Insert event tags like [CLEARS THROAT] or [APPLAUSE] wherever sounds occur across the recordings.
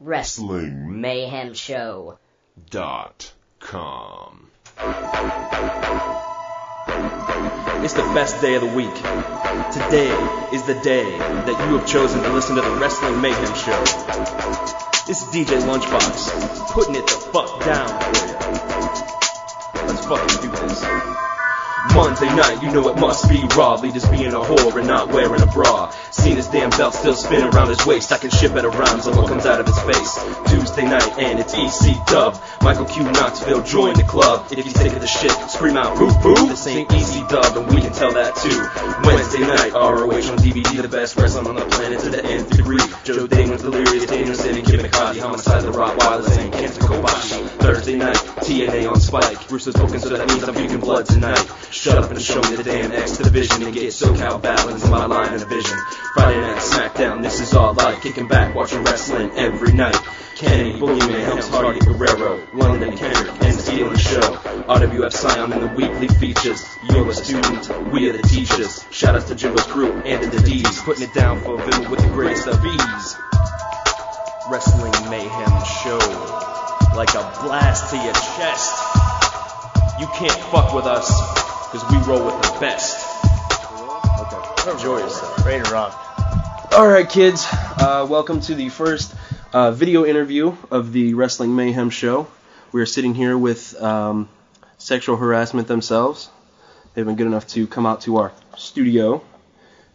Wrestling Mayhem Show. dot com. It's the best day of the week. Today is the day that you have chosen to listen to the Wrestling Mayhem Show. This is DJ Lunchbox, putting it the fuck down for you. Let's fucking do this. Monday night, you know it must be raw. Lita's being a whore and not wearing a bra. Cena's damn belt still spinning around his waist. I can ship a rhymes on what comes out of his face. Tuesday night, and it's EC Dub. Michael Q Knoxville join the club. If you sick of the shit, scream out boo boo. This ain't EC Dub, and we can tell that too. Wednesday night, ROH on DVD, the best wrestling on the planet to the nth degree. Joe Damon's delirious, dangerous, and Kid McCarthy, homicide, the Rottweilers, and Kenta Kobashi. Thursday night, TNA on Spike. Russo's booking, so that means I'm puking blood tonight. Shut up and show me the damn X division and get SoCal battling in my line of vision. Friday night SmackDown, this is all I kicking back, watching wrestling every night. Kenny, Boogeyman, Helms, Hardy, Guerrero, London, Kendrick, and stealing the show. RWF Scion in the weekly features. You're a student, we are the teachers. Shout outs to Jimbo's crew and the D's, putting it down for Vim with the greatest of ease. Wrestling Mayhem Show, like a blast to your chest. You can't fuck with us, cause we roll with the best. Okay, enjoy yourself. Ready to rock. All right, kids. Uh, welcome to the first uh, video interview of the Wrestling Mayhem Show. We are sitting here with um, sexual harassment themselves. They've been good enough to come out to our studio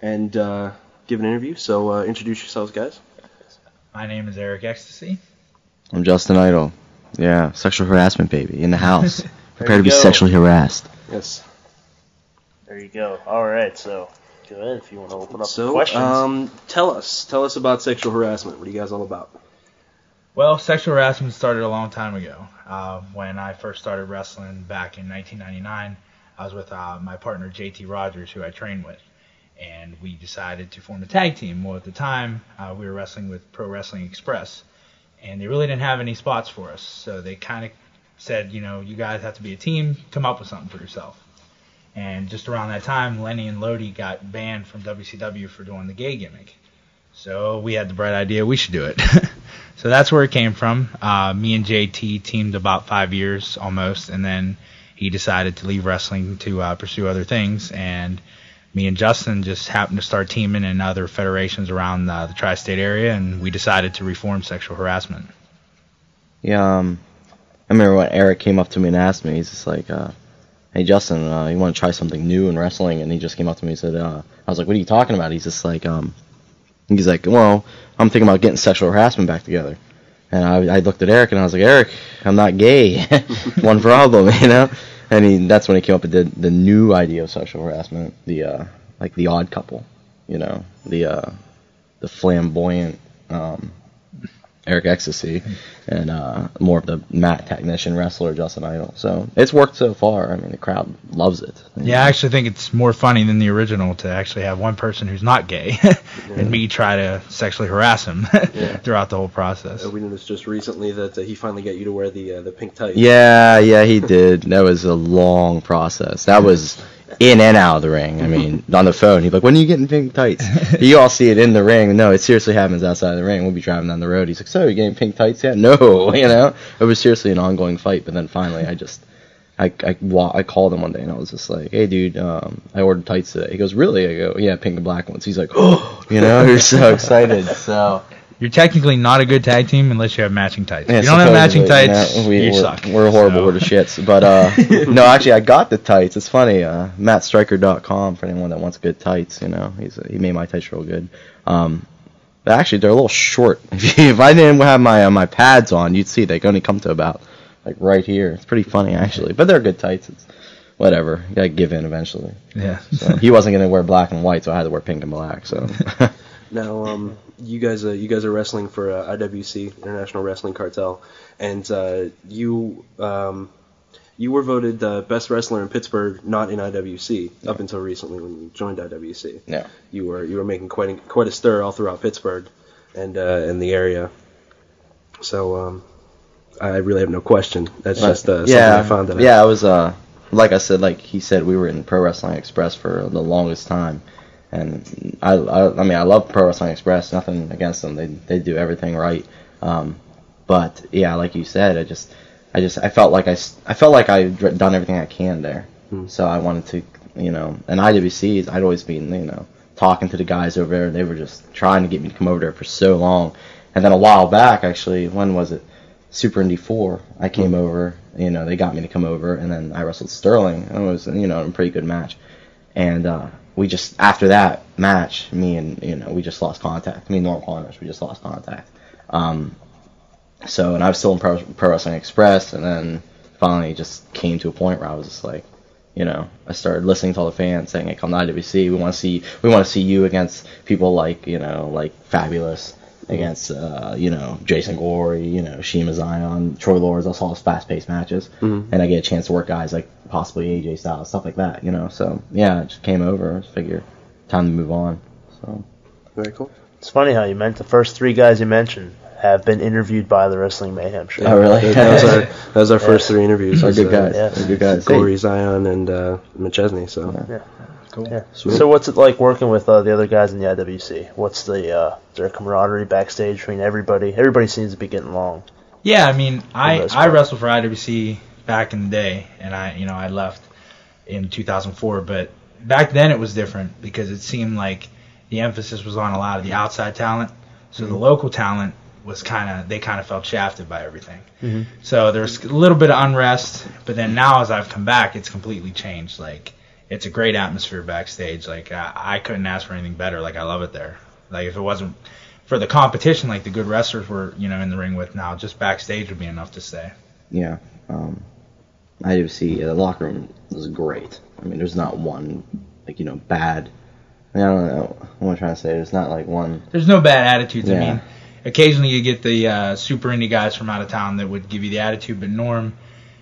and uh, give an interview. So uh, introduce yourselves, guys. My name is Eric Ecstasy. I'm Justin Idol. Yeah, sexual harassment, baby, in the house. [LAUGHS] Prepare to be go. sexually harassed. Yes. There you go. All right, so go ahead if you want to open up the So, questions. um, tell us, tell us about sexual harassment. What are you guys all about? Well, sexual harassment started a long time ago. Uh, when I first started wrestling back in 1999, I was with uh, my partner JT Rogers, who I trained with, and we decided to form a tag team. Well, at the time, uh, we were wrestling with Pro Wrestling Express, and they really didn't have any spots for us, so they kind of said, you know, you guys have to be a team, come up with something for yourself. And just around that time, Lenny and Lodi got banned from WCW for doing the gay gimmick. So we had the bright idea we should do it. [LAUGHS] so that's where it came from. Uh, me and JT teamed about five years almost, and then he decided to leave wrestling to uh, pursue other things. And me and Justin just happened to start teaming in other federations around uh, the tri-state area, and we decided to reform sexual harassment. Yeah, um, I remember when Eric came up to me and asked me, he's just like, uh, hey, Justin, uh, you want to try something new in wrestling? And he just came up to me and said, uh, I was like, what are you talking about? He's just like, um, he's like, well, I'm thinking about getting sexual harassment back together. And I, I looked at Eric and I was like, Eric, I'm not gay. [LAUGHS] One problem, [LAUGHS] you know? And he, that's when he came up with the, the new idea of sexual harassment, the, uh, like the odd couple, you know, the, uh, the flamboyant, um, Eric Ecstasy, and uh, more of the mat technician wrestler Justin Idol. So it's worked so far. I mean, the crowd loves it. Yeah, I actually think it's more funny than the original to actually have one person who's not gay [LAUGHS] and me try to sexually harass him [LAUGHS] throughout the whole process. Uh, we noticed just recently that uh, he finally got you to wear the uh, the pink tights. Yeah, yeah, he did. That was a long process. That was in and out of the ring. I mean, [LAUGHS] on the phone, he's like, "When are you getting pink tights?" [LAUGHS] you all see it in the ring. No, it seriously happens outside of the ring. We'll be driving down the road. He's like, "So, you getting pink tights yet?" [LAUGHS] No, you know. It was seriously an ongoing fight. But then finally, I just. I, I, I called him one day and I was just like, hey dude, um, I ordered tights today. He goes, really? I go, yeah, pink and black ones. He's like, oh, [GASPS] you know, you're so excited. So You're technically not a good tag team unless you have matching tights. Yeah, you don't have matching tights, yeah, we, you we're, suck. We're horrible. So- We're the shits. But uh, [LAUGHS] no, actually, I got the tights. It's funny. Uh, MattStriker.com for anyone that wants good tights. You know, he's he made my tights real good. Um, but actually, they're a little short. [LAUGHS] If, I didn't have my uh, my pads on, you'd see they only come to about like right here. It's pretty funny actually. But they're good tights. It's whatever. You gotta give in eventually. Yeah. So he wasn't gonna wear black and white, so I had to wear pink and black. So. [LAUGHS] Now, um, you guys, uh, you guys are wrestling for uh, IWC International Wrestling Cartel, and uh, you, um, you were voted the best wrestler in Pittsburgh, not in IWC, up until recently when you joined IWC. Yeah. You were you were making quite a, quite a stir all throughout Pittsburgh, and uh, and the area. So, um, I really have no question. That's just uh, something yeah, I found that. yeah, I was uh, like I said, like he said, we were in Pro Wrestling Express for the longest time, and I, I, I mean, I love Pro Wrestling Express. Nothing against them. They they do everything right. Um, but yeah, like you said, I just I just I felt like I I felt like I had done everything I can there. So I wanted to, you know, and IWC, I'd always been, you know, talking to the guys over there. They were just trying to get me to come over there for so long. And then a while back, actually, when was it? Super Indy 4, I came over, you know, they got me to come over, and then I wrestled Sterling. and It was, you know, a pretty good match. And uh, we just, after that match, me and, you know, we just lost contact. Me and Norm Connors, we just lost contact. Um, so, and I was still in Pro, Pro Wrestling Express, and then finally just came to a point where I was just like, you know, I started listening to all the fans saying, "Hey, come to IWC. We want to see, we want to see you against people like, you know, like Fabulous, against, uh, you know, Jason Gory, you know, Shiima Xion, Troy Lords. I saw those fast-paced matches, and I get a chance to work guys like possibly AJ Styles, stuff like that, you know. So yeah, I just came over. I figure time to move on. So Very cool. It's funny how you meant the first three guys you mentioned have been interviewed by the Wrestling Mayhem show. Oh, really? That was our, that was our [LAUGHS] first three interviews. they're was, good uh, guys. yeah. They're good guys. Gory, Xion, and uh, McChesney. So Cool. Yeah. Sweet. So what's it like working with uh, the other guys in the IWC? What's the uh, is there camaraderie backstage between everybody? Everybody seems to be getting along. Yeah, I mean, I I wrestled for IWC back in the day, and I you know I left in 2004, but back then it was different because it seemed like the emphasis was on a lot of the outside talent, so the local talent was kind of they kind of felt shafted by everything. So there's a little bit of unrest, but then now as I've come back, it's completely changed. Like it's a great atmosphere backstage. Like I, I couldn't ask for anything better. Like I love it there. Like if it wasn't for the competition, like the good wrestlers were, you know, in the ring with now, just backstage would be enough to stay. yeah, um, IWC, yeah, the locker room was great. I mean, there's not one, like, you know, bad. I, mean, I don't know what I'm trying to say. There's not like one. There's no bad attitudes. I mean, occasionally you get the uh, super indie guys from out of town that would give you the attitude, but Norm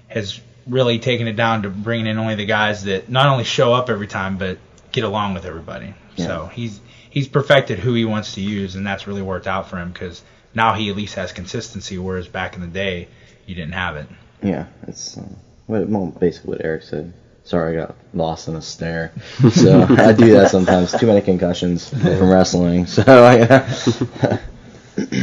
has really taking it down to bringing in only the guys that not only show up every time but get along with everybody. So he's he's perfected who he wants to use, and that's really worked out for him because now he at least has consistency, whereas back in the day you didn't have it. Yeah, it's uh, what, well, basically what Eric said. Sorry, I got lost in a stare. [LAUGHS] So I do that sometimes. Too many concussions from wrestling. So [LAUGHS] I,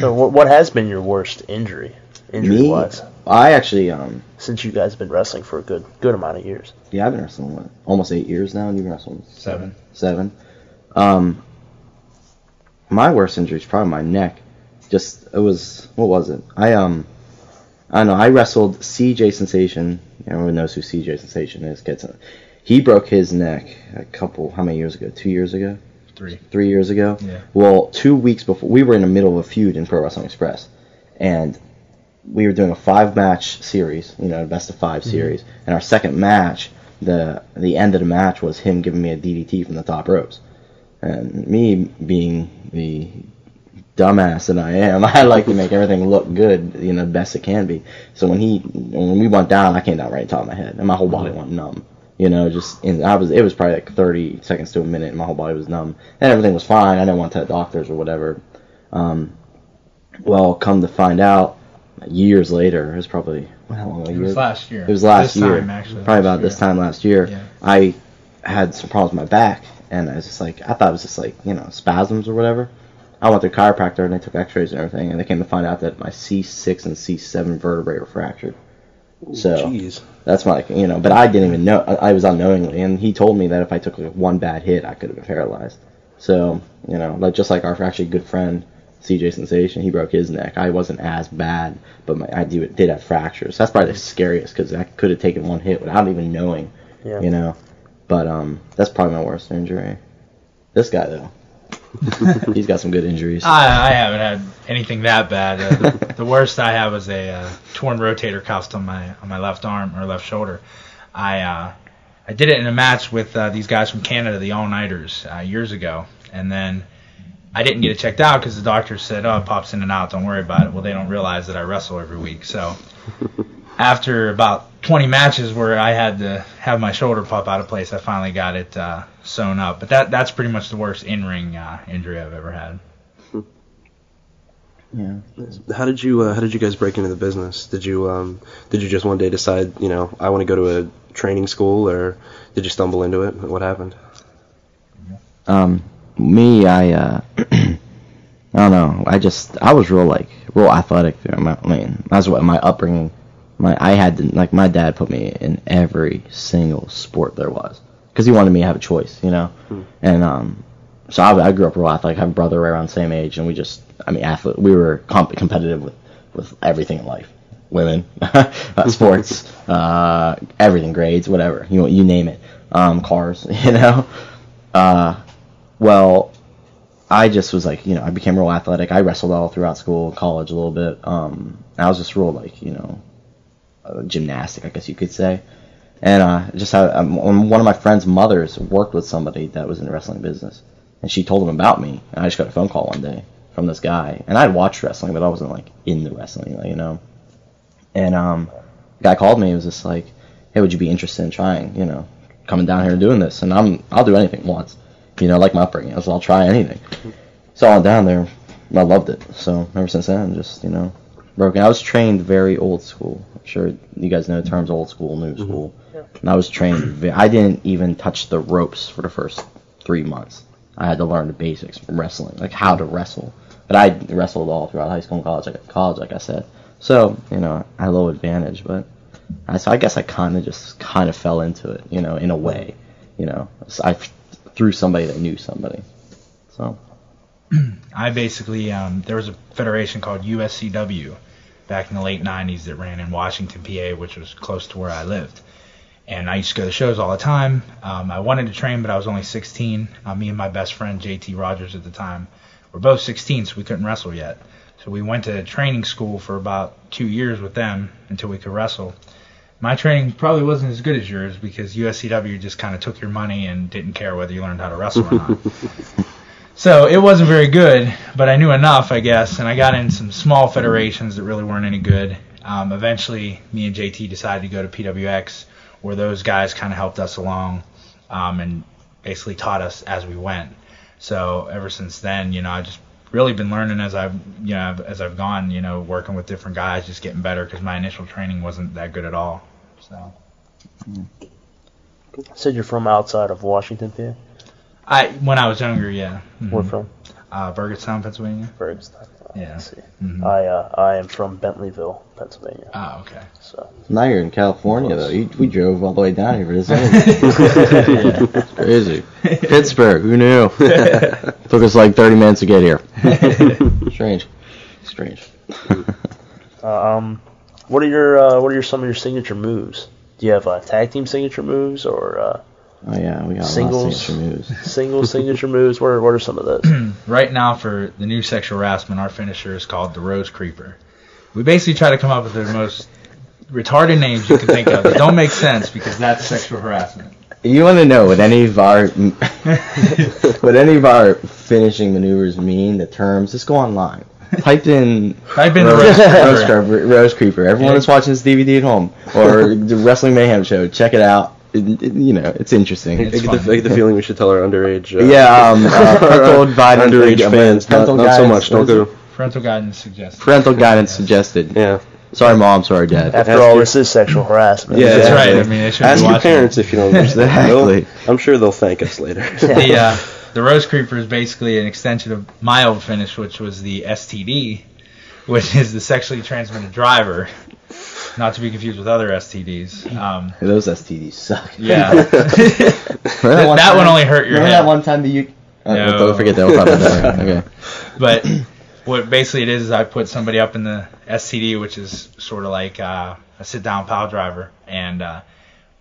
So what what has been your worst injury, injury me, wise, I actually, um, since you guys have been wrestling for a good good amount of years? yeah, I've been wrestling what, almost eight years now, and you've been wrestling Seven. Seven. Um, my worst injury is probably my neck. Just it was what was it? I um, I don't know. I wrestled CJ Sensation. Everyone knows who CJ Sensation is. Gets it. He broke his neck a couple. How many years ago? Two years ago. Three. Three years ago. Yeah. Well, two weeks before, we were in the middle of a feud in Pro Wrestling Express, and we were doing a five match series, you know, a best of 5 series. And our second match, the the end of the match was him giving me a DDT from the top ropes. And me being the dumbass that I am, [LAUGHS] I like to make everything look good, you know, best it can be. So when he when we went down, I came down right on top of my head, and my whole body went numb. You know, just and I was it was probably like 30 seconds to a minute, and my whole body was numb, and everything was fine. I didn't want to tell doctors or whatever. Um, well, come to find out, years later, it was probably how long? A It year? was last year. It was last This year. time, actually. Probably Last about this time last year. Yeah. I had some problems with my back, and I was just like, I thought it was just like, you know, spasms or whatever. I went to a chiropractor, and they took x-rays and everything, and they came to find out that my C6 and C7 vertebrae were fractured. So Jeez. that's my, you know, but I didn't even know. I I was unknowingly, and he told me that if I took like one bad hit, I could have been paralyzed. So, you know, like just like our actually good friend CJ Sensation, he broke his neck. I wasn't as bad, but my, I do, did have fractures. That's probably the scariest because I could have taken one hit without even knowing, Yeah. you know. But um, that's probably my worst injury. This guy though, [LAUGHS] he's got some good injuries. I, I haven't had anything that bad. Uh, the worst I have was a uh, torn rotator cuff on my on my left arm or left shoulder. I uh, I did it in a match with uh, these guys from Canada, the All Nighters, uh, years ago, and then I didn't get it checked out because the doctor said, "Oh, it pops in and out. Don't worry about it." Well, they don't realize that I wrestle every week, so. [LAUGHS] After about 20 matches where I had to have my shoulder pop out of place, I finally got it uh, sewn up. But that that's pretty much the worst in-ring uh, injury I've ever had. yeah. How did you uh, How did you guys break into the business? Did you um Did you just one day decide you know I want to go to a training school or did you stumble into it? What happened? Um, me, I uh, [CLEARS THROAT] I don't know. I just I was real like real athletic. Through my, I mean, that's what my upbringing. My I had to like my dad put me in every single sport there was because he wanted me to have a choice, you know. And um, so I, I grew up real athletic. I have a brother right around the same age, and we just I mean athlete. We were comp- competitive with with everything in life. Women, [LAUGHS] uh, sports, [LAUGHS] uh, everything, grades, whatever you you name it, um, cars, [LAUGHS] you know. Uh, well, I just was like, you know, I became real athletic. I wrestled all throughout school, college a little bit. Um, I was just real like, you know, uh, gymnastic, I guess you could say. And uh, just had, um, one of my friend's mothers worked with somebody that was in the wrestling business, and she told him about me. And I just got a phone call one day from this guy, and I'd watched wrestling, but I wasn't like in the wrestling, like, you know. And um, the guy called me. He was just like, "Hey, would you be interested in trying, you know, coming down here and doing this?" And I'm, I'll do anything once, you know, like my upbringing. I was, I'll try anything. So I went down there. I loved it. So ever since then, just you know, broken. I was trained very old school. I'm sure you guys know the terms old school, new mm-hmm. school. And I was trained. I didn't even touch the ropes for the first three months. I had to learn the basics from wrestling, like how to wrestle. But I wrestled all throughout high school and college, like college, like I said. So you know, I had a little advantage, but I, so I guess I kind of just kind of fell into it, you know, in a way. You know, So I through somebody that knew somebody. So [CLEARS THROAT] I basically um, there was a federation called USCW back in the late '90s that ran in Washington, PA, which was close to where I lived. And I used to go to shows all the time. Um, I wanted to train, but I was only 16. Uh, me and my best friend JT Rogers at the time were both 16, so we couldn't wrestle yet. So we went to training school for about two years with them until we could wrestle. My training probably wasn't as good as yours because USCW just kind of took your money and didn't care whether you learned how to wrestle or not. [LAUGHS] So it wasn't very good, but I knew enough, I guess, and I got in some small federations that really weren't any good. Um, eventually, me and JT decided to go to PWX, where those guys kind of helped us along um, and basically taught us as we went. So ever since then, you know, I've just really been learning as I've, you know, as I've gone, you know, working with different guys, just getting better because my initial training wasn't that good at all. So said you're from outside of Washington, PA. I, when I was younger, yeah, Where Mhm. from? uh, Burgettstown, Pennsylvania. Bergstown. Yeah. Let's see. Mhm. I uh, I am from Bentleyville, Pennsylvania. Oh, okay. So now you're in California though. You, we drove all the way down here for this. [LAUGHS] yeah. Crazy. Pittsburgh. Who knew? [LAUGHS] Took us like 30 minutes to get here. [LAUGHS] Strange. Strange. Uh, um, what are your uh, what are your some of your signature moves? Do you have uh, tag team signature moves or uh, Oh yeah, we got Singles. a lot of signature moves. [LAUGHS] single signature moves? What are, what are some of those? [CLEARS THROAT] right now for the new sexual harassment, our finisher is called the Rose Creeper. We basically try to come up with the most retarded names you can think of that don't make sense because that's sexual harassment. You want to know what any of our [LAUGHS] [LAUGHS] what any of our finishing maneuvers mean? The terms. Just go online. Type in Type in the Rose, Rose Rose Creeper. Creeper. Rose Creeper. Everyone that's watching this DVD at home or the Wrestling Mayhem show, check it out. It- it- you know, it's interesting. I get, the. I get the feeling we should tell our underage. Uh, yeah, um, [LAUGHS] uh, parental guidance. underage fans. Not, parental not so much. Don't go. Parental guidance suggested. Parental guidance suggested. Yeah. Sorry, mom. Sorry, dad. After Ask all, your- this is sexual harassment. Yeah, That's Exactly. right. I mean, they should Ask be your parents if you don't understand. [LAUGHS] Exactly. I'm sure they'll thank us later. [LAUGHS] the uh, the Rose Creeper is basically an extension of my old finish, which was the STD, which is the sexually transmitted driver, not to be confused with other STDs. Um, [LAUGHS] Those STDs suck. yeah, [LAUGHS] Remember that, one that one only hurt your Remember head. that one time that you? Uh, No. Don't forget that. We'll talk about that. Okay. But what basically it is is I put somebody up in the STD, which is sort of like uh, a sit down pile driver, and uh,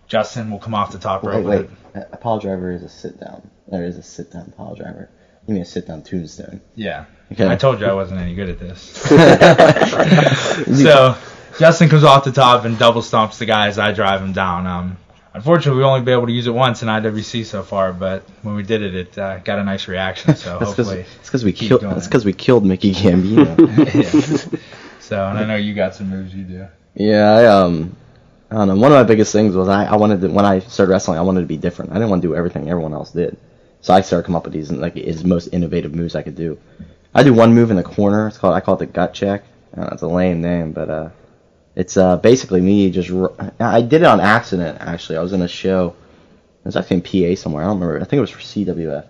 Justin will come off the top Wait, rope. wait. with it. A a pile driver is a sit down. There is a sit down pile driver. You mean a sit down tombstone? Yeah, Okay. I told you I wasn't any good at this. [LAUGHS] so Justin comes off the top and double stomps the guy as I drive him down. Um, unfortunately, we only been able to use it once in IWC so far, but when we did it, it uh, got a nice reaction. So [LAUGHS] That's hopefully, it's because we killed. That's because we killed Mickey Gambino. [LAUGHS] yeah. [LAUGHS] So and I know you got some moves you do. yeah, I um, I don't know. One of my biggest things was I, I wanted to when I started wrestling, I wanted to be different. I didn't want to do everything everyone else did. So I started coming up with these like his most innovative moves I could do. I do one move in the corner. It's called I call it the gut check. Uh, it's a lame name, but uh, it's uh basically me just. r- I did it on accident actually. I was in a show. It was actually in PA somewhere. I don't remember. I think it was for CWF.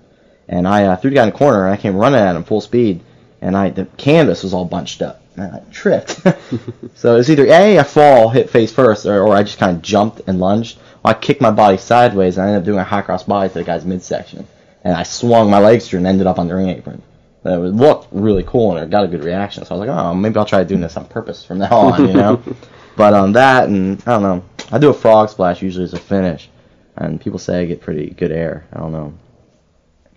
and I uh, threw the guy in the corner, and I came running at him full speed, and I the canvas was all bunched up, and I tripped. [LAUGHS] so it was either a I fall, hit face first, or, or I just kind of jumped and lunged. Well, I kicked my body sideways, and I ended up doing a high cross body to the guy's midsection, and I swung my legs through and ended up on the ring apron. But it looked really cool, and it got a good reaction. So I was like, oh, maybe I'll try doing this on purpose from now on, you know. [LAUGHS] but on um, that, and I don't know, I do a frog splash usually as a finish, and people say I get pretty good air. I don't know.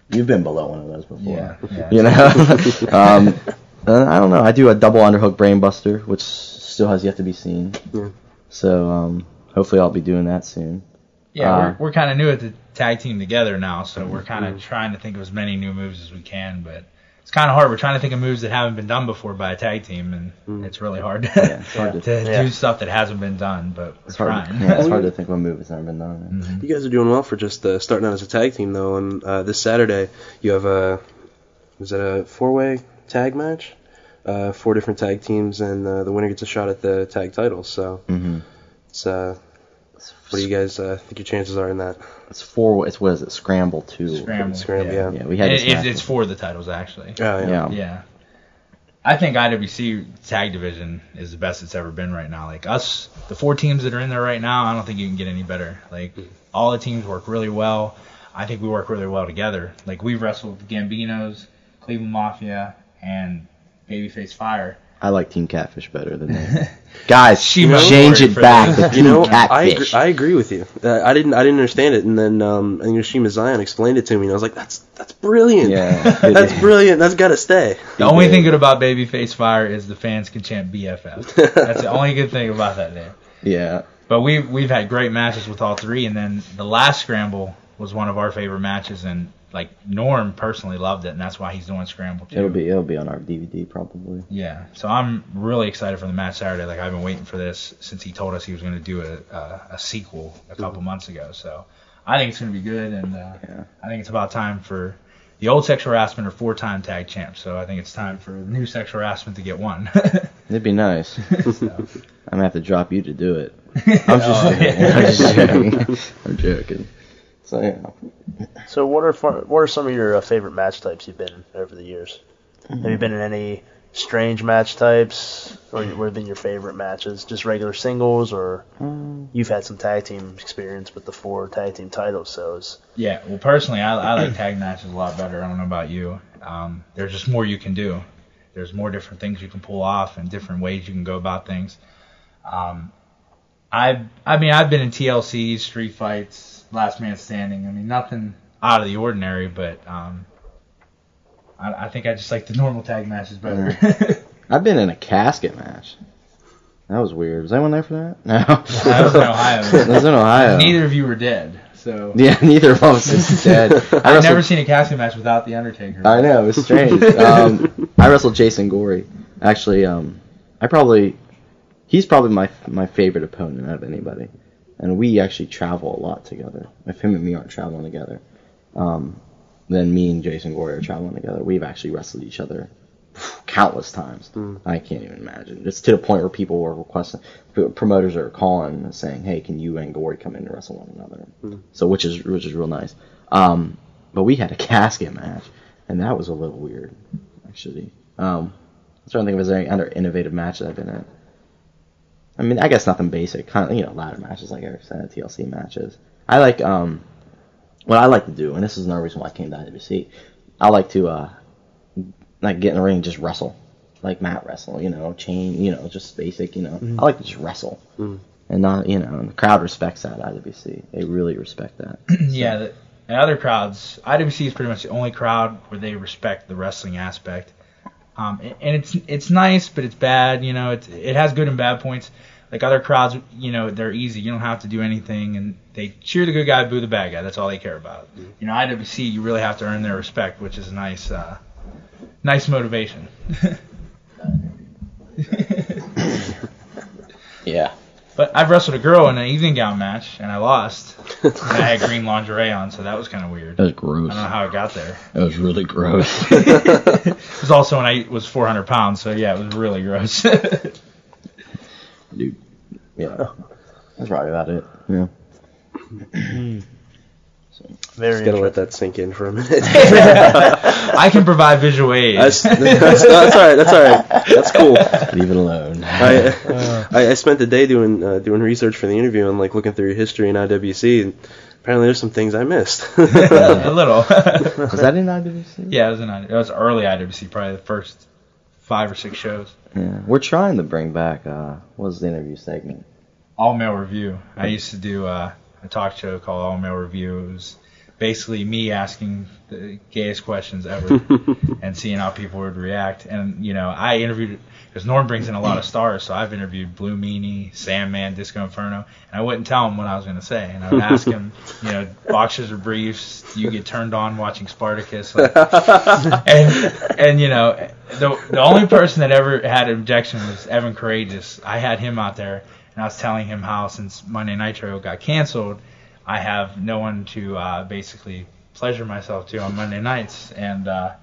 You've been below one of those before. Yeah, yeah. You know? [LAUGHS] um, uh, I don't know. I do a double underhook brainbuster, which still has yet to be seen. Yeah. So um, hopefully I'll be doing that soon. Yeah, Uh, we're, we're kind of new at the tag team together now, so we're kind of trying to think of as many new moves as we can, but it's kind of hard. We're trying to think of moves that haven't been done before by a tag team, and it's really hard, Yeah, [LAUGHS] it's hard to- to Yeah. do stuff that hasn't been done, but we're It's hard, trying. yeah, [LAUGHS] it's hard to [LAUGHS] think of a move that's never been done. Mhm. You guys are doing well for just uh, starting out as a tag team, though. And uh, this Saturday, you have a is it a four-way tag match? Uh, four different tag teams, and uh, the winner gets a shot at the tag titles. So Mm-hmm. it's uh, what do you guys uh, think your chances are in that? It's four. It's what is it? Scramble two. Scramble. Scramble, yeah. yeah. Yeah, we had it, it's, match. it's for the titles, actually. Oh yeah. yeah. Yeah. I think IWC tag division is the best it's ever been right now. Like us, the four teams that are in there right now, I don't think you can get any better. Like all the teams work really well. I think we work really well together. Like we've wrestled the Gambinos, Cleveland Mafia, and Babyface Fire. I like Team Catfish better than that. [LAUGHS] Guys, She change it back to [LAUGHS] You Team know, I agree, Catfish. I agree with you. Uh, I didn't I didn't understand it, and then um, and Yoshima Zion explained it to me, and I was like, that's that's brilliant. Yeah. [LAUGHS] that's brilliant. That's got to stay. The only did. thing good about Babyface Fire is the fans can chant BFF. That's the only good thing about that name. yeah. But we've we've had great matches with all three, and then the last scramble was one of our favorite matches, and like Norm personally loved it, and that's why he's doing scramble too. It'll be it'll be on our DVD probably. Yeah, so I'm really excited for the match Saturday. Like I've been waiting for this since he told us he was going to do a, a a sequel a couple months ago. So I think it's going to be good, and uh, Yeah. I think it's about time for the old sexual harassment or four-time tag champs. So I think it's time for the new sexual harassment to get one. [LAUGHS] It'd be nice. So, [LAUGHS] I'm gonna have to drop you to do it. [LAUGHS] I'm just Oh, joking. yeah. I'm just joking. I'm joking. So yeah. So what are far, what are some of your uh, favorite match types you've been in over the years? Have you been in any strange match types, or what have been your favorite matches? Just regular singles, or you've had some tag team experience with the four tag team titles? So it's, Yeah, well, personally, I, I like tag matches a lot better. I don't know about you. Um, there's just more you can do. There's more different things you can pull off and different ways you can go about things. Um, I, I mean, I've been in TLCs, street fights, last man standing. I mean, nothing out of the ordinary, but um, I, I think I just like the normal tag matches better. [LAUGHS] I've been in a casket match. That was weird. Was anyone there for that? No. I was in Ohio. [LAUGHS] That was in Ohio. Neither of you were dead, so Yeah, [LAUGHS] neither of us is dead. I I've wrestled- never seen a casket match without the Undertaker. I know, it was strange. um, I wrestled Jason Gory. Actually, um, I probably, he's probably my my favorite opponent out of anybody, and we actually travel a lot together. If him and me aren't traveling together, um, then me and Jason Gory are traveling together. We've actually wrestled each other countless times. I can't even imagine. It's to the point where people were requesting, promoters are calling and saying, "Hey, can you and Gory come in to wrestle one another?" So which is which is real nice. Um, but we had a [LAUGHS] casket match, and that was a little weird, actually. Um, I'm trying to think if there's any other innovative matches I've been in. I mean, I guess nothing basic, kind of you know ladder matches like Eric said, TLC matches. I like um, what I like to do, and this is another reason why I came to IWC. I like to uh, like get in the ring and just wrestle, like mat wrestle, you know, chain, you know, just basic, you know. I like to just wrestle, and not you know, the crowd respects that at IWC. They really respect that. [CLEARS THROAT] Yeah, the, and other crowds, IWC is pretty much the only crowd where they respect the wrestling aspect. Um, and and it's it's nice, but it's bad. You know, it it has good and bad points. Like other crowds, you know, they're easy. You don't have to do anything, and they cheer the good guy, boo the bad guy. That's all they care about. You know, IWC, you really have to earn their respect, which is a nice, uh, nice motivation. [LAUGHS] Yeah. But I've wrestled a girl in an evening gown match, and I lost. and I had green lingerie on, so that was kind of weird. That was gross. I don't know how it got there. That was really gross. [LAUGHS] It was also when I was 400 pounds, so yeah, it was really gross. [LAUGHS] Dude. Yeah. That's probably about it. Yeah. [CLEARS THROAT] So, Very Just gotta let that sink in for a minute. [LAUGHS] I can provide visual aid. [LAUGHS] that's, that's, that's all right. That's all right. That's cool. Leave it alone. [LAUGHS] I, I I spent the day doing uh, doing research for the interview and like looking through your history in IWC. And apparently, there's some things I missed. a little. Was that in IWC? yeah, it was an it was early IWC, probably the first five or six shows. Yeah. We're trying to bring back uh what was the interview segment? All Male Review. I used to do uh, a talk show called All Male Review. It was basically me asking the gayest questions ever [LAUGHS] and seeing how people would react. And you know, I interviewed because Norm brings in a lot of stars, so I've interviewed Blue Meanie, Sandman, Disco Inferno, and I wouldn't tell him what I was going to say, and I would ask him, [LAUGHS] you know, boxers or briefs, do you get turned on watching Spartacus? Like, [LAUGHS] and and you know, the the only person that ever had an objection was Evan Karagias. I had him out there, and I was telling him how since Monday Nitro got canceled, I have no one to uh, basically pleasure myself to on Monday nights, and uh,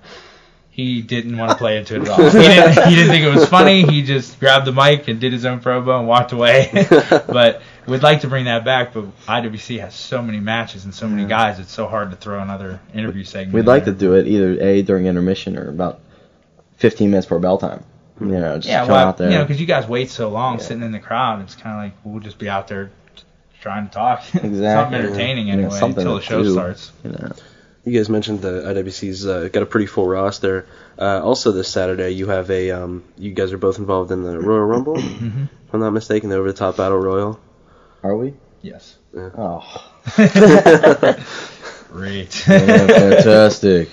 he didn't want to play into it at all. He didn't, he didn't think it was funny. He just grabbed the mic and did his own promo and walked away. [LAUGHS] but we'd like to bring that back, but IWC has so many matches and so many guys, it's so hard to throw another interview segment. We'd in like to do it either a during intermission or about 15 minutes before bell time. You know, just Yeah, come well, out there. you know, because you guys wait so long Yeah. sitting in the crowd, it's kind of like we'll just be out there trying to talk. [LAUGHS] Exactly. something entertaining Yeah, anyway something until the show do. starts. you know. You guys mentioned the IWC's uh, got a pretty full roster. Uh, also, this Saturday you have a um, you guys are both involved in the Royal Rumble. [COUGHS] Mm-hmm. If I'm not mistaken, the over the top battle royal. Are we? Yes. Oh, [LAUGHS] Great. [LAUGHS] yeah, fantastic.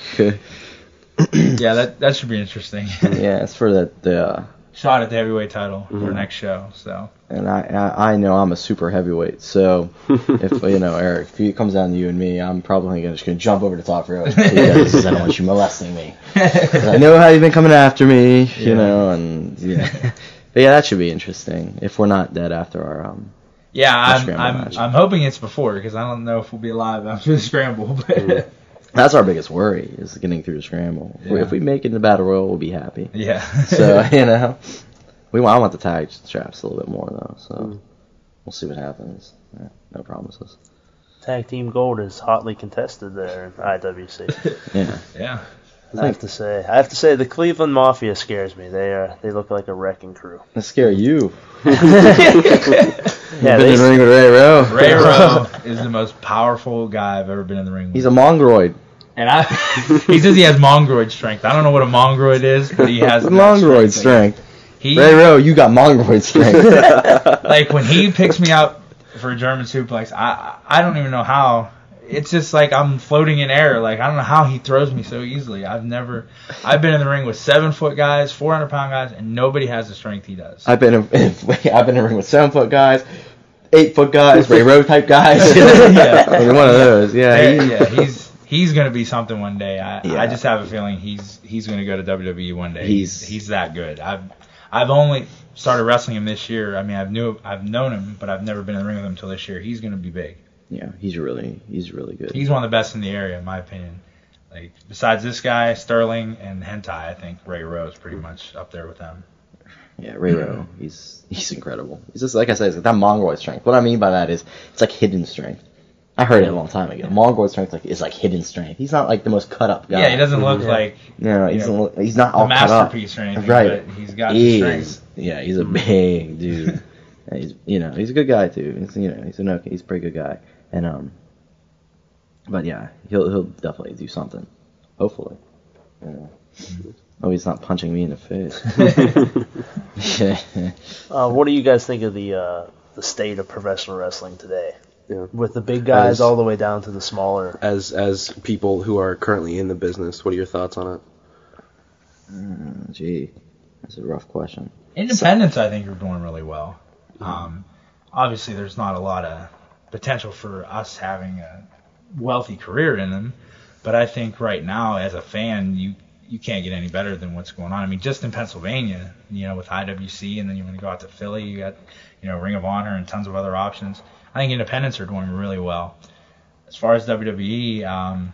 yeah, that that should be interesting. yeah, it's for the, the uh, Shot at the heavyweight title for Mhm. next show. So and I, I I know I'm a super heavyweight, so if [LAUGHS] you know Eric, if it comes down to you and me, I'm probably gonna, just gonna jump over the top rope [LAUGHS] because I don't want you molesting me. [LAUGHS] I know how you've been coming after me, you Yeah. know, and yeah. But yeah, that should be interesting if we're not dead after our um. yeah, I'm I'm, match. I'm hoping it's before because I don't know if we'll be alive after the scramble. But That's our biggest worry is getting through the scramble. If we- Yeah. If we make it in the battle royal, we'll be happy. yeah. So [LAUGHS] you know, we want, I want the tag straps a little bit more though. So Mm. we'll see what happens. Yeah, no promises. Tag team gold is hotly contested there in IWC. [LAUGHS] Yeah. yeah. I have to say, I have to say, the Cleveland Mafia scares me. They are, they look like a wrecking crew. Let's scare you. [LAUGHS] Yeah, been in the ring with Ray Rowe. Ray [LAUGHS] Rowe is the most powerful guy I've ever been in the ring with. He's a mongroid. and I, [LAUGHS] he says he has mongroid strength. I don't know what a mongroid is, but he has that Mongroid strength. strength. He Ray Rowe, you got mongroid strength. like when he picks me up for a German suplex, I I don't even know how. It's just like I'm floating in air. Like I don't know how he throws me so easily. I've never. I've been in the ring with seven foot guys, four hundred pound guys, and nobody has the strength he does. I've been in, [LAUGHS] I've been in a ring with seven foot guys, eight foot guys, Ray Rowe type guys. [LAUGHS] Yeah. [LAUGHS] Like one of those. Yeah. yeah, he- yeah, he's he's gonna be something one day. I Yeah. I just have a feeling he's he's gonna go to WWE one day. He's- He's he's that good. I've I've only started wrestling him this year. I mean, I've knew I've known him, but I've never been in the ring with him until this year. He's gonna be big. Yeah. He's really, he's really good. He's one of the best in the area, in my opinion. Like besides this guy, Sterling and Hentai, I think Ray Rowe's pretty much up there with them. Yeah, Ray Rowe, hmm. he's he's incredible. He's just like I said, it's like that Mongoloid strength. What I mean by that is it's like hidden strength. I heard it a long time ago. Mongoloid strength like is like hidden strength. He's not like the most cut up guy. Yeah, he doesn't look like No, he's, know, not- he's not a all cut up. anything, Right. but he's got He is. strength. Yeah, he's a hmm. big dude. And [LAUGHS] he's you know he's a good guy too. He's you know he's an okay, he's a pretty good guy. And um, but yeah, he'll he'll definitely do something. Hopefully. You know. Oh, he's not punching me in the face. [LAUGHS] [LAUGHS] uh, what do you guys think of the uh, the state of professional wrestling today? Yeah. With the big guys As- all the way down to the smaller. As as people who are currently in the business, what are your thoughts on it? Mm, Gee, that's a rough question. Independents, I think, are doing really well. Um, obviously, there's not a lot of potential for us having a wealthy career in them, but I think right now, as a fan, you you can't get any better than what's going on. I mean, just in Pennsylvania, you know, with IWC, and then you want to go out to Philly, you got you know Ring of Honor and tons of other options. I think independents are doing really well. As far as WWE, um,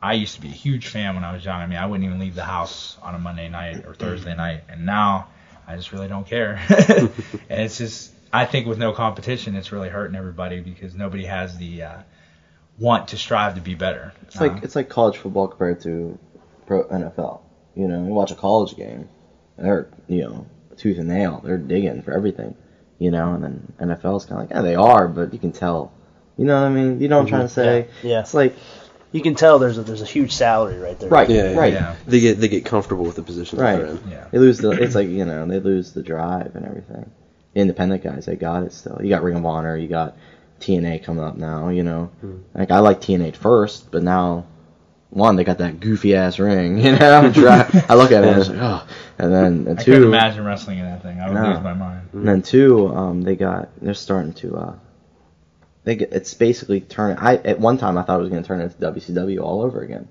I used to be a huge fan when I was young. I mean, I wouldn't even leave the house on a Monday night or Thursday night, and now I just really don't care. [LAUGHS] and it's just, I think with no competition, it's really hurting everybody because nobody has the uh, want to strive to be better. It's like Um, it's like college football compared to pro NFL. You know, you watch a college game, they're you know tooth and nail. They're digging for everything. You know, and then NFL's kind of like yeah they are, but you can tell. You know what I mean? You know what I'm trying to say? Mm-hmm. Yeah. It's like You can tell there's a there's a huge salary right there. right, Yeah, right, yeah. They get they get comfortable with the positions right. they're in. Yeah. They lose the. It's like you know they lose the drive and everything. The independent guys, they got it still. You got Ring of Honor, you got TNA coming up now. You know, like I like TNA first, but now one they got that goofy ass ring. [LAUGHS] You know, I'm try- I look at it and it's like oh, and then and I couldn't imagine wrestling in that thing. I would No. lose my mind. and then two, um, they got they're starting to uh, they get it's basically turning. I at one time I thought it was going to turn into WCW all over again,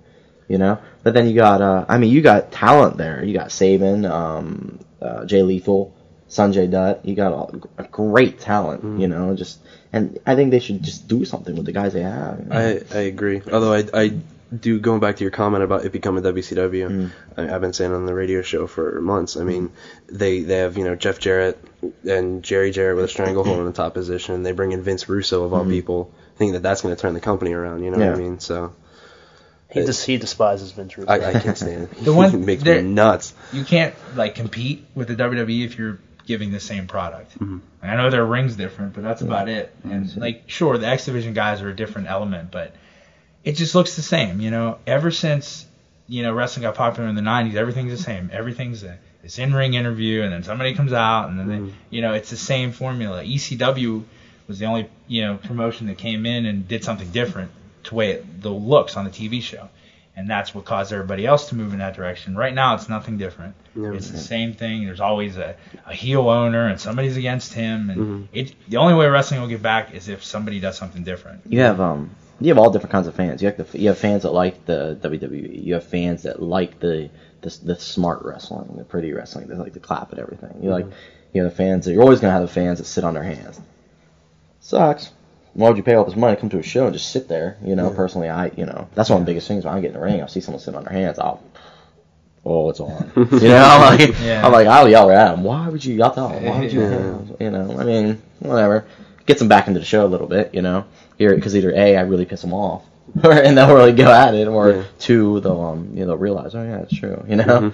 you know. But then you got uh, I mean you got talent there. You got Sabin, um, uh, Jay Lethal, Sonjay Dutt. You got all, a great talent, you know. Just and I think they should just do something with the guys they have. you know? I, I agree. Although I, I do going back to your comment about it becoming WCW. Mm. I, I've been saying on the radio show for months. I mean, they they have you know Jeff Jarrett and Jerry Jarrett with a stranglehold in the top position. They bring in Vince Russo of all people, thinking that that's going to turn the company around. You know what I. Yeah. mean? So He just he despises Vince Russo. I, I can't stand it. The one- [LAUGHS] He makes there- me nuts. You can't like compete with the WWE if you're giving the same product. Mm-hmm. I know their rings different, but that's about it. And like, sure, the X Division guys are a different element, but it just looks the same. You know, ever since you know wrestling got popular in the '90s, everything's the same. Everything's a this in-ring interview, and then somebody comes out, and then Mm-hmm. they, you know, it's the same formula. ECW was the only you know promotion that came in and did something different to way it, the looks on the TV show. And that's what caused everybody else to move in that direction. Right now, it's nothing different. Yeah. It's the same thing. There's always a, a heel owner, and somebody's against him. And Mm-hmm. it the only way wrestling will get back is if somebody does something different. you have um you have all different kinds of fans. You have the you have fans that like the WWE. You have fans that like the the, the smart wrestling, the pretty wrestling. They like to clap at everything. You like you know the fans. That, you're always gonna have the fans that sit on their hands. Sucks. Why would you pay all this money to come to a show and just sit there? You know, personally, I you know that's one of the biggest things when I get in the ring. I see someone sitting on their hands. I'll oh, it's on. [LAUGHS] you know, I'm like, Yeah. I'm like, I'll yell at them. Why would you yell that? Why would you? You know, I mean, whatever. Gets them back into the show a little bit, you know. Here, because either a, I really piss them off, [LAUGHS] or and they'll really go at it, or Yeah. two, they'll um, you know, they'll realize, oh yeah, it's true, you know.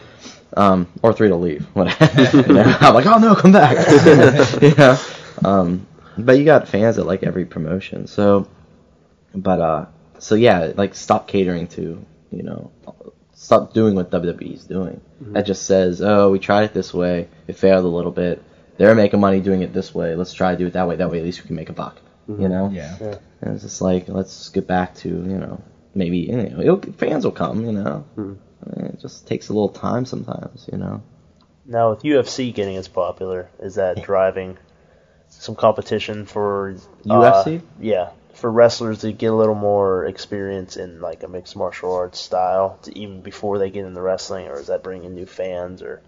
Um, or three, they'll leave. [LAUGHS] Whatever. you know? I'm like, oh no, come back. you know. Um, but you got fans that like every promotion, so. But uh, so yeah, like stop catering to you know, stop doing what WWE's doing. Mm-hmm. That just says, oh, we tried it this way, it failed a little bit. They're making money doing it this way. Let's try to do it that way. That way, at least we can make a buck. Mm-hmm. You know. Yeah. And it's just like let's get back to you know maybe you know it'll, fans will come. You know. Mm-hmm. I mean, it just takes a little time sometimes. You know. Now with UFC getting as popular, is that driving some competition for uh, UFC? yeah, for wrestlers to get a little more experience in like a mixed martial arts style, to even before they get into wrestling, or is that bringing new fans? Or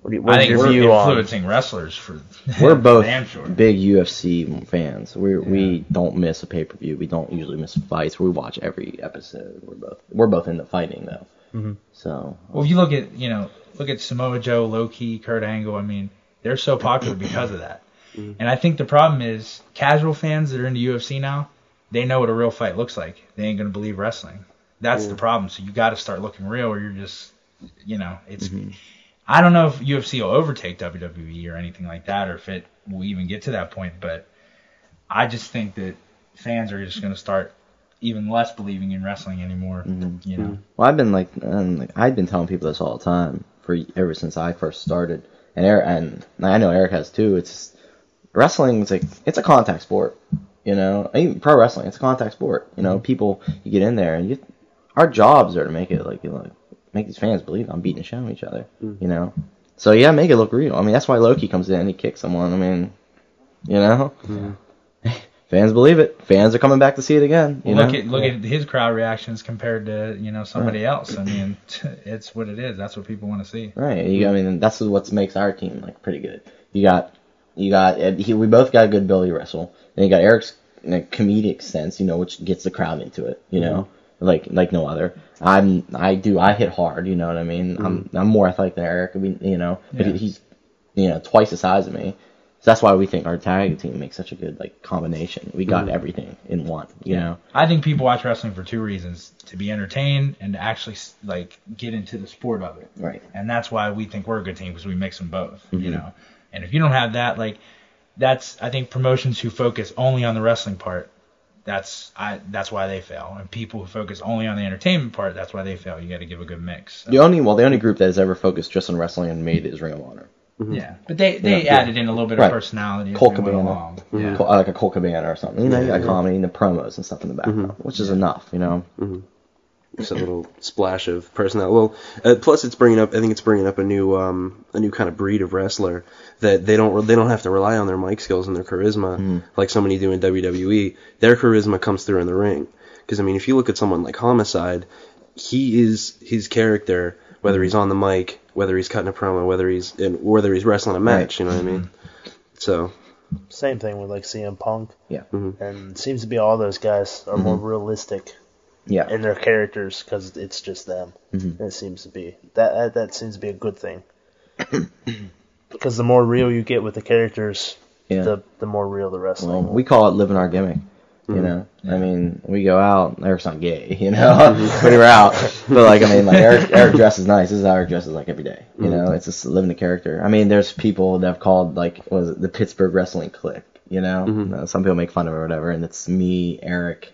what do you, I think your we're view on? influencing wrestlers for [LAUGHS] We're both sure. big UFC fans. We we don't miss a pay per view. We don't usually miss fights. We watch every episode. We're both we're both into fighting though. So Well, if you look at you know look at Samoa Joe, Low Ki, Kurt Angle. I mean, they're so popular because of that. Mm-hmm. And I think the problem is casual fans that are into UFC now, they know what a real fight looks like. They ain't gonna believe wrestling. That's the problem. So you got to start looking real, or you're just, you know, it's. Mm-hmm. I don't know if UFC will overtake WWE or anything like that, or if it will even get to that point. But I just think that fans are just gonna start even less believing in wrestling anymore. Mm-hmm. You know. Well, I've been like, um, like I've been telling people this all the time for ever since I first started, and Eric, and I know Eric has too. It's wrestling. is like it's a contact sport, you know. Even pro wrestling, it's a contact sport. You know, mm-hmm. people you get in there and you, our jobs are to make it like you know, like make these fans believe I'm beating the shit out of each other. Mm-hmm. You know, so yeah, make it look real. I mean, that's why Low Ki comes in and he kicks someone. I mean, you know. Mm-hmm. [LAUGHS] Fans believe it. Fans are coming back to see it again. You Well, look know? at look at his crowd reactions compared to you know somebody else. I mean, [LAUGHS] it's what it is. That's what people want to see. Right. You, I mean, that's what makes our team like pretty good. You got, you got, he, we both got good ability to wrestle. Then you got Eric's comedic sense, you know, which gets the crowd into it. You know, like like no other. I'm, I do, I hit hard. You know what I mean? I'm, I'm more athletic than Eric. I mean, you know, but Yeah. he's, you know, twice the size of me. So that's why we think our tag team makes such a good like combination. We got Mm-hmm. everything in one. You know. I think people watch wrestling for two reasons: to be entertained and to actually like get into the sport of it. Right. And that's why we think we're a good team because we mix them both. You Mhm. know. And if you don't have that, like, that's I think promotions who focus only on the wrestling part, that's I that's why they fail. And people who focus only on the entertainment part, that's why they fail. You got to give a good mix. So, The only well, the only group that has ever focused just on wrestling and made it is Ring of Honor. Mm-hmm. yeah. But they they Yeah. added in a little bit Right. of personality. as Colt they went Cabana. along. Mm-hmm. Yeah. Uh, like a Colt Cabana or something. You know, you got Yeah. comedy and the promos and stuff in the background, mm-hmm. which is enough. You know. Just a little splash of personality. Well, uh, plus it's bringing up. I think it's bringing up a new, um, a new kind of breed of wrestler that they don't they don't have to rely on their mic skills and their charisma like so many do in WWE. Their charisma comes through in the ring. Because I mean, if you look at someone like Homicide, he is his character, whether he's on the mic, whether he's cutting a promo, whether he's in, whether he's wrestling a match. You know what I mean? So Same thing with like CM Punk. Yeah. Mhm. And it seems to be all those guys are more realistic Yeah. in their characters because it's just them. Mhm. It seems to be that, that that seems to be a good thing. [CLEARS THROAT] Because the more real you get with the characters, Yeah. the the more real the wrestling. Well, we call it living our gimmick. You know, I mean, we go out. Eric's not gay, [LAUGHS] you know, [LAUGHS] when we're out. But like, I mean, like Eric, Eric [LAUGHS] dresses nice. This is how Eric dresses like every day. You know, it's just living the character. I mean, there's people that have called like, was it the Pittsburgh Wrestling Clique? You know, Uh, some people make fun of it or whatever, and it's me, Eric,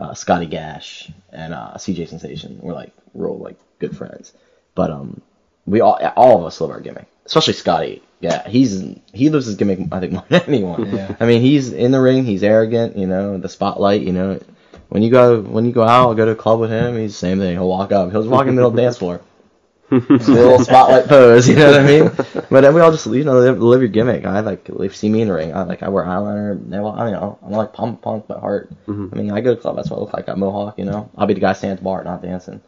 uh, Scotty Gash, and uh, CJ Sensation. We're like real like good friends. But um, we all all of us love our gimmick, especially Scotty. Yeah, he's he loves his gimmick I think more than anyone. Yeah. I mean, he's in the ring, he's arrogant, you know, the spotlight, you know. When you go when you go out, go to a club with him, he's the same thing. He'll walk up, he'll just walk in the middle of the dance floor. Just little spotlight pose, you know what I mean? [LAUGHS] But then we all just you know live, live your gimmick. I like if you see me in the ring, I like I wear eyeliner. Never, I mean, I'm like pump punk but heart. Mm-hmm. I mean, I go to club, that's what I look like. I got mohawk, you know. I'll be the guy standing at the bar, not dancing.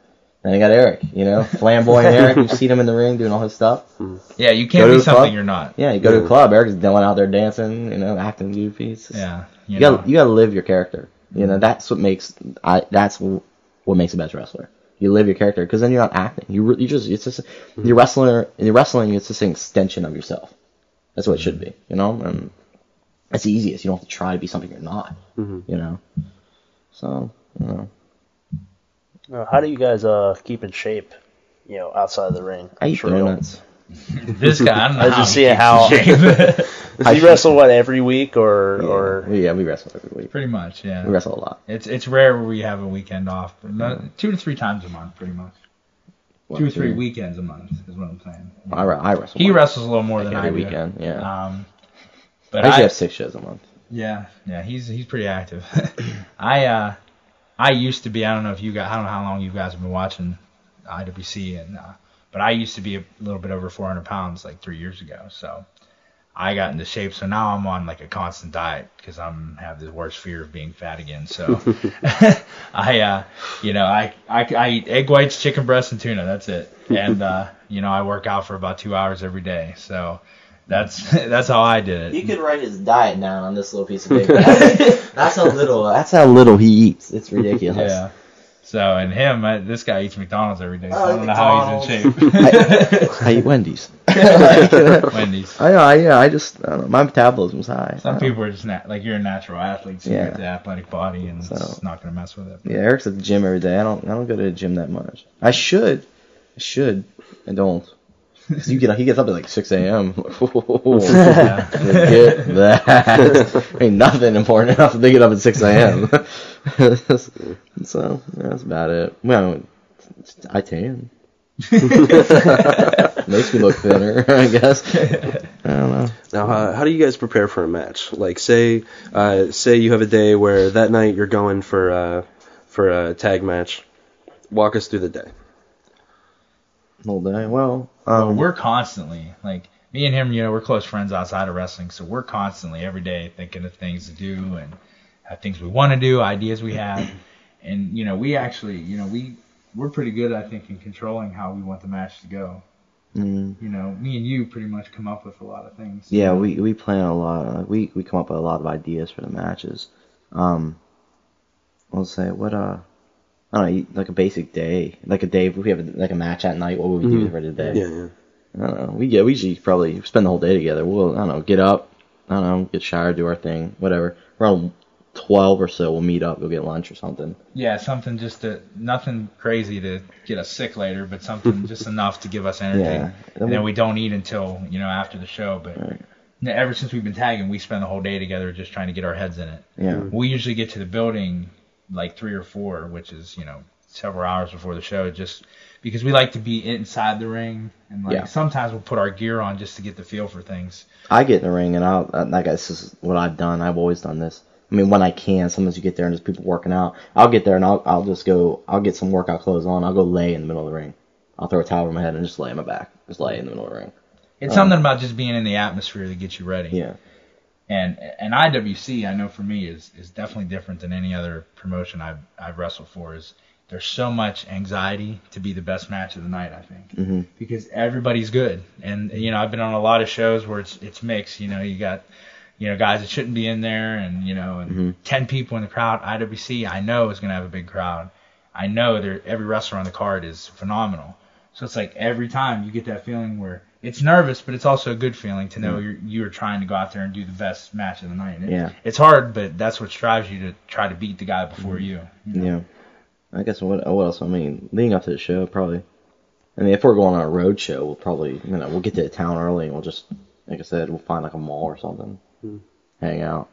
Then I got Eric, you know, [LAUGHS] flamboyant Eric. You've seen him in the ring doing all his stuff. Mm-hmm. Yeah, you can't to be something club. you're not. Yeah, you go to a mm-hmm. club, Eric's going out there dancing, you know, acting goofy. Just- Yeah. You, you gotta you gotta live your character. You know that's what makes I that's what makes a best wrestler. You live your character because then you're not acting. You re- you just it's just you're wrestling. You're wrestling. It's just an extension of yourself. That's what it should be. You know, and it's the easiest. You don't have to try to be something you're not. You know. So you know, Uh, how do you guys uh keep in shape? You know, outside of the ring. I eat For donuts. This guy, I don't know I was just he seeing keeps how- [LAUGHS] in shape. Does he wrestle what every week or Yeah, or we, yeah, we wrestle every week. Pretty much, yeah. We wrestle a lot. It's it's rare where we have a weekend off, but no, two to three times a month, pretty much. What, two or three three? weekends a month is what I'm saying. I, I wrestle. He once, wrestles a little more like than every I do. weekend. Yeah. Um, I but usually I, have six shows a month. yeah, yeah, he's he's pretty active. [LAUGHS] I uh, I used to be. I don't know if you guys. I don't know how long you guys have been watching IWC, and uh, but I used to be a little bit over 400 pounds like three years ago. So I got into shape. So now I'm on like a constant diet because I'm have the worst fear of being fat again. So [LAUGHS] [LAUGHS] I, uh, you know, I, I I eat egg whites, chicken breasts, and tuna. That's it. And uh, you know, I work out for about two hours every day. So that's [LAUGHS] that's how I did it. You could write his diet down on this little piece of paper. that's how little. That's how little he eats. It's ridiculous. Yeah. So and him, I, this guy eats McDonald's every day. So Oh, I don't know how he's in shape. [LAUGHS] I eat Wendy's. [LAUGHS] Wendy's. I know. I, yeah, I just I don't know, my metabolism's high. Some people are just nat- like you're a natural athlete, so you Yeah. get the athletic body, and So- it's not gonna mess with it. Yeah, Eric's at the gym every day. I don't. I don't go to the gym that much. I should. I should. I don't. 'Cause [LAUGHS] you get. He gets up at like 6 a.m. [LAUGHS] Yeah. Forget that. [LAUGHS] Ain't nothing important enough to get up at 6 a.m. so yeah, that's about it. Well, I tan. Makes me look thinner, I guess. I don't know. Now, uh, how do you guys prepare for a match? Like, say, uh, say you have a day where that night you're going for uh, for a tag match. Walk us through the day. Whole day. Well, Well, um, we're constantly like me and him. You know, we're close friends outside of wrestling, so we're constantly every day thinking of things to do and things we want to do, ideas we have, [CLEARS THROAT] and you know, we actually, you know, we we're pretty good, I think, in controlling how we want the match to go. mm, You know, me and you pretty much come up with a lot of things. Yeah, we we plan a lot. Like, we we come up with a lot of ideas for the matches. Um, I'll say what uh, I don't know, like a basic day, like a day. If we have a, like a match at night, what would we do Mhm. for the day? Yeah, yeah. I don't know. We get we usually probably spend the whole day together. We'll I don't know, get up, I don't know, get showered, do our thing, whatever. Around twelve or so, we'll meet up, go get lunch or something. Yeah, something just to nothing crazy to get us sick later, but something [LAUGHS] just enough to give us energy. Yeah. And then we don't eat until you know after the show. But Right. ever since we've been tagging, we spend the whole day together just trying to get our heads in it. Yeah. We usually get to the building like three or four, which is you know several hours before the show, just because we like to be inside the ring. And like Yeah. sometimes we'll put our gear on just to get the feel for things. I get in the ring and I'll like this is what I've done. I've always done this. I mean, when I can, sometimes you get there and there's people working out. I'll get there and I'll I'll just go. I'll get some workout clothes on. I'll go lay in the middle of the ring. I'll throw a towel over my head and just lay on my back. Just lay in the middle of the ring. It's Um, something about just being in the atmosphere that gets you ready. Yeah. And and IWC I know for me is is definitely different than any other promotion I've I've wrestled for. Is there's so much anxiety to be the best match of the night. I think Mhm. because everybody's good, and you know I've been on a lot of shows where it's it's mixed. You know you got you know guys that shouldn't be in there, and you know and Mhm. ten people in the crowd. IWC I know is gonna have a big crowd. I know every wrestler on the card is phenomenal. So it's like every time you get that feeling where it's nervous, but it's also a good feeling to know you're you're trying to go out there and do the best match of the night. It- Yeah. It's hard, but that's what drives you to try to beat the guy before mm-hmm. you. you know? Yeah. I guess what what else? I mean, leading up to the show, probably. I mean, if we're going on a road show, we'll probably you know we'll get to the town early and we'll just like I said, we'll find like a mall or something, hmm. hang out.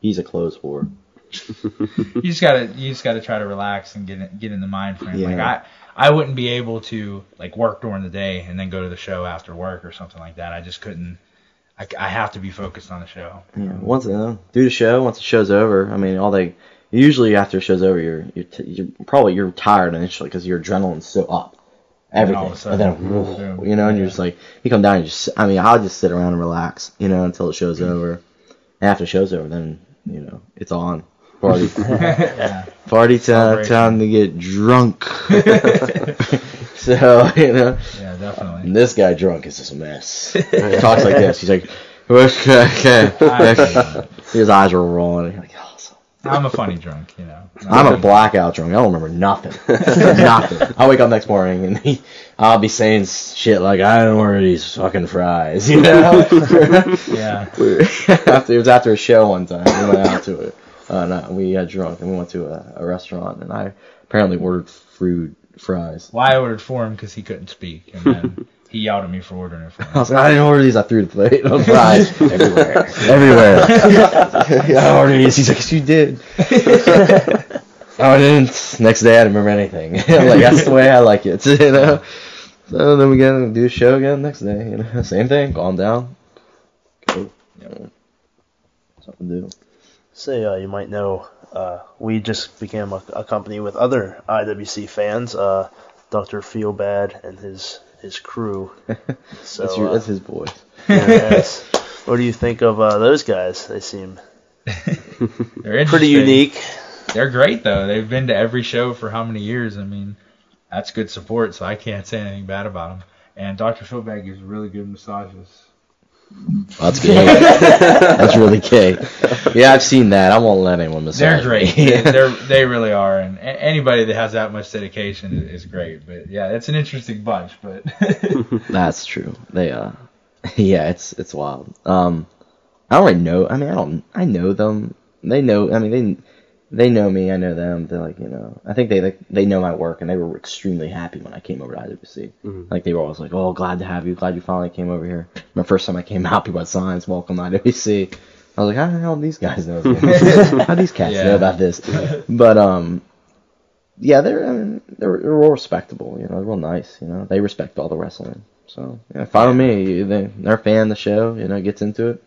He's a clothes for. [LAUGHS] You just gotta you just gotta try to relax and get in, get in the mind frame. Like I I wouldn't be able to like work during the day and then go to the show after work or something like that. I just couldn't. I, I have to be focused on the show. Yeah. Once uh, do the show, once the show's over, I mean, all they usually after the show's over, you're you're, t- you're probably you're tired initially because your adrenaline's so up. And all Everything, of and, a sudden, then whoa, you know, and you're just like you come down and just. I mean, I'll just sit around and relax, you know, until the show's over. And after the show's over, then you know it's on party. [LAUGHS] yeah. Party time, time to get drunk. [LAUGHS] so, you know, Yeah, definitely. and this guy drunk is just a mess. He talks like this. He's like, okay, [LAUGHS] okay. His eyes are rolling. Like, oh, so- I'm a funny drunk, you know. I'm a blackout drunk. I don't remember nothing. nothing. I wake up next morning and he, I'll be saying shit like, I don't order these fucking fries, you know? Yeah. after, it was after a show one time. We went out to it. Uh, no, we got drunk and we went to a, a restaurant and I apparently ordered fruit fries. Well, I ordered for him because he couldn't speak, and then [LAUGHS] he yelled at me for ordering it for I was like, I didn't order these. I threw the plate of fries [LAUGHS] everywhere, [LAUGHS] everywhere. yeah, I ordered these. He's like, yes, you did. oh, I didn't. Next day, I didn't remember anything. I'm like, that's the way I like it. You know. So then we get to do a show again next day. You know, same thing. Calm down. Go. Yeah. Something to do. Say, uh, you might know, uh, we just became a, a company with other IWC fans, uh, Dr. Feelbad and his his crew. [LAUGHS] So, That's, your, uh, that's his yeah, yes. [LAUGHS] what do you think of uh, those guys? They seem [LAUGHS] They're pretty unique. They're great though. They've been to every show for how many years? I mean, that's good support, so I can't say anything bad about them. And Dr. Philbag gives really good massages. That's gay. that's really gay. Yeah, I've seen that. I won't let anyone massage They're me. great. [LAUGHS] They're they really are, and anybody that has that much dedication is, is great. But yeah, it's an interesting bunch. But [LAUGHS] That's true. They uh [LAUGHS] yeah, it's it's wild. Um I don't really know I mean I don't I know them. They know I mean they they know me, I know them. They're like, you know, I think they like they know my work and they were extremely happy when I came over to IWC. Like they were always like, "Oh, glad to have you. Glad you finally came over here." My first time I came out, people had signs, "Welcome to IWC." I was like, "How the hell do these guys know? [LAUGHS] How these cats Yeah. know about this?" But um yeah, they're I mean, they're they're real respectable. You know, they're real nice. You know, they respect all the wrestling. So yeah, follow me. They they're a fan of the show. You know, gets into it.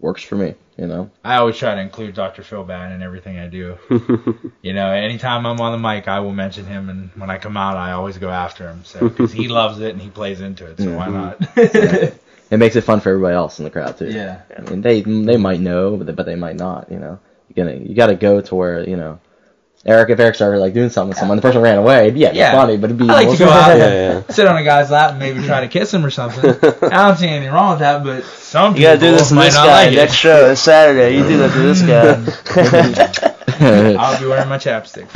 Works for me. You know. I always try to include Dr. Philbad in everything I do. [LAUGHS] you know, anytime I'm on the mic, I will mention him, and when I come out, I always go after him. So because he [LAUGHS] loves it and he plays into it, so why mm-hmm. not? [LAUGHS] It makes it fun for everybody else in the crowd too. Yeah. I mean, they they might know, but they, but they might not. You know, you gotta you gotta go to where you know. Eric, if Eric started like doing something with someone, the person ran away. Yeah, it'd be Yeah. funny, but it'd be. I like to go out [LAUGHS] Yeah, and sit on a guy's lap and maybe try to kiss him or something. I don't see anything wrong with that, but some You gotta people do this to might this not guy like next it. show, this Saturday. You do that to this guy. [LAUGHS] [LAUGHS] I'll be wearing my chapstick.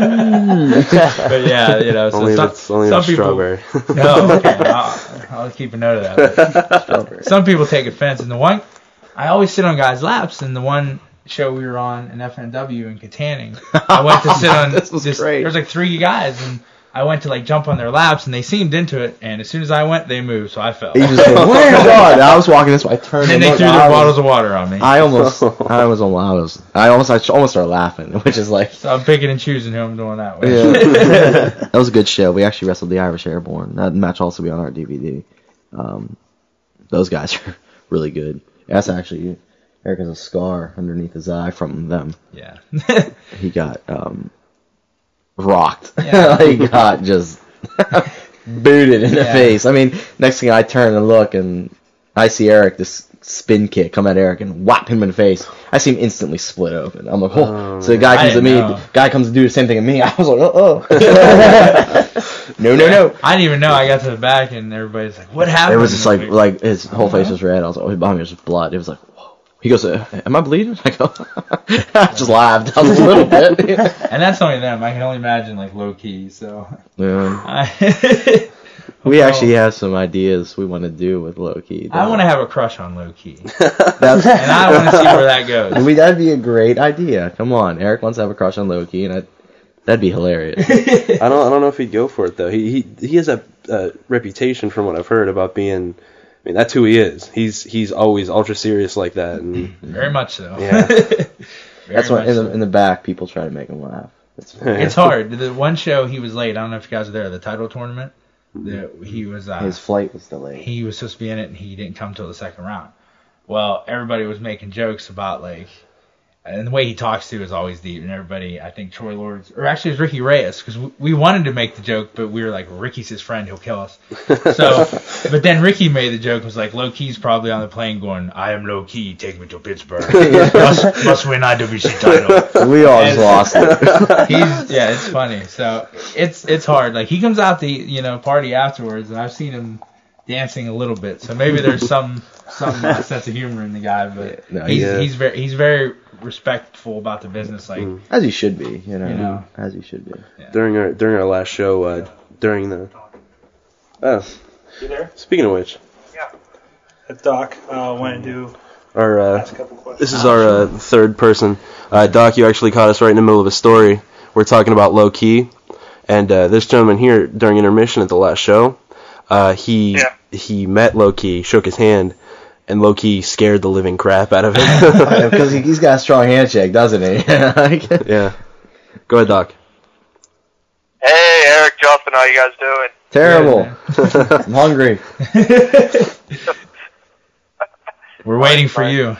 but yeah, you know, so only some, if it's only if some it's people. strawberry. No, okay, I'll, I'll keep a note of that. Some people take offense, and the one I always sit on guys' laps, and the one show we were on in FNW in Kittanning, [LAUGHS] I went to sit on This was great. There was like three guys, and I went to like jump on their laps, and they seemed into it, and as soon as I went, they moved, so I fell. He just went, where God? I was walking this way. I turned and and they threw their was- bottles of water on me. I [LAUGHS] almost, I was, almost, I was, I almost, I almost started laughing, [LAUGHS] which is like, so I'm picking and choosing who I'm doing that with. yeah. that was a good show. We actually wrestled the Irish Airborne. That match will also be on our DVD. Um, those guys are really good. That's actually Eric has a scar underneath his eye from them. Yeah. [LAUGHS] He got um, rocked. Yeah. [LAUGHS] he got just [LAUGHS] booted in the Yeah. face. I mean, next thing I turn and look, and I see Eric this spin kick come at Eric and whap him in the face. I see him instantly split open. I'm like, oh. Oh, so the guy comes to me. know. The guy comes to do the same thing to me. I was like, oh, oh. no, no, no. I didn't even know. I got to the back, and everybody's like, "What happened?" It was just like like his whole face Uh-huh. was red. I was like, oh, behind me was just blood. It was like, whoa. He goes, uh, am I bleeding? [LAUGHS] I go, I just laughed. I was a little bit. [LAUGHS] and that's only them. I can only imagine like Low Ki. So yeah. I, [LAUGHS] We actually have some ideas we want to do with Low Ki. I want to have a crush on Low Ki, That's, and I want to see where that goes. we, that'd be a great idea. Come on, Eric wants to have a crush on Low Ki, and I, that'd be hilarious. I don't. I don't know if he'd go for it though. He he he has a uh, reputation from what I've heard about being. I mean, that's who he is. He's he's always ultra serious like that, and [LAUGHS] Very much so. Yeah. [LAUGHS] Very That's why in the so. in the back people try to make him laugh. It's, [LAUGHS] It's hard. The one show he was late. I don't know if you guys were there. The title tournament. The, he was. Uh, his flight was delayed. he was supposed to be in it and he didn't come till the second round. Well, everybody was making jokes about like, and the way he talks to is always deep, and everybody, I think Troy Lords, or actually it was Ricky Reyes, because we, we wanted to make the joke, but we were like, Ricky's his friend, he'll kill us. [LAUGHS] So, but then Ricky made the joke, was like, Low Ki's probably on the plane going, I am Low Ki, take me to Pittsburgh, [LAUGHS] must, must win IWC title. we all just lost it. [LAUGHS] He's yeah, it's funny. So it's it's hard. Like he comes out the you know party afterwards, and I've seen him dancing a little bit. So maybe there's some some [LAUGHS] sense of humor in the guy, but No, he's yeah. he's very he's very respectful about the business. Like Mm. As he should be, you know, You know. as he should be. during our during our last show, uh, during the. Oh, You there? speaking of which, If Doc uh, went to do our uh, ask a couple questions. This is our uh, third person. Uh, Doc, you actually caught us right in the middle of a story. We're talking about Low Ki, and uh, this gentleman here during intermission at the last show, uh, he Yeah. he met Low Ki, shook his hand, and Low Ki scared the living crap out of him. [LAUGHS] Because he, [LAUGHS] he's got a strong handshake, doesn't he? [LAUGHS] Yeah. Go ahead, Doc. Hey, Eric, Justin, how you guys doing? Terrible. I'm hungry. we're waiting for you.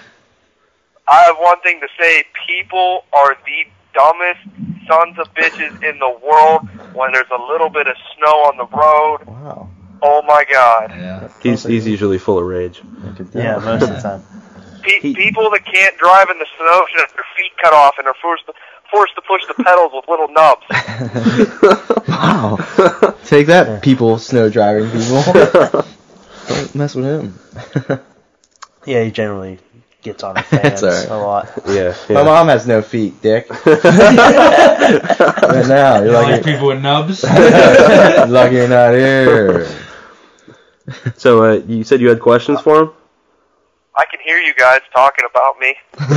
I have one thing to say. People are the dumbest sons of bitches in the world when there's a little bit of snow on the road. Wow. Oh my god. Yeah. He's he's usually full of rage. Yeah, most of the time. [LAUGHS] Pe- He- people that can't drive in the snow [LAUGHS] should have their feet cut off and are forced to, forced to push the pedals with little nubs. [LAUGHS] Wow. Take that, people, snow driving people. Don't mess with him. Yeah, he generally gets on the fans That's alright. a lot. Yeah. My mom has no feet, Dick. right now, you're You like lucky, people with nubs? lucky you're not here. [LAUGHS] So uh, you said you had questions for him? I can hear you guys talking about me. [LAUGHS] [LAUGHS]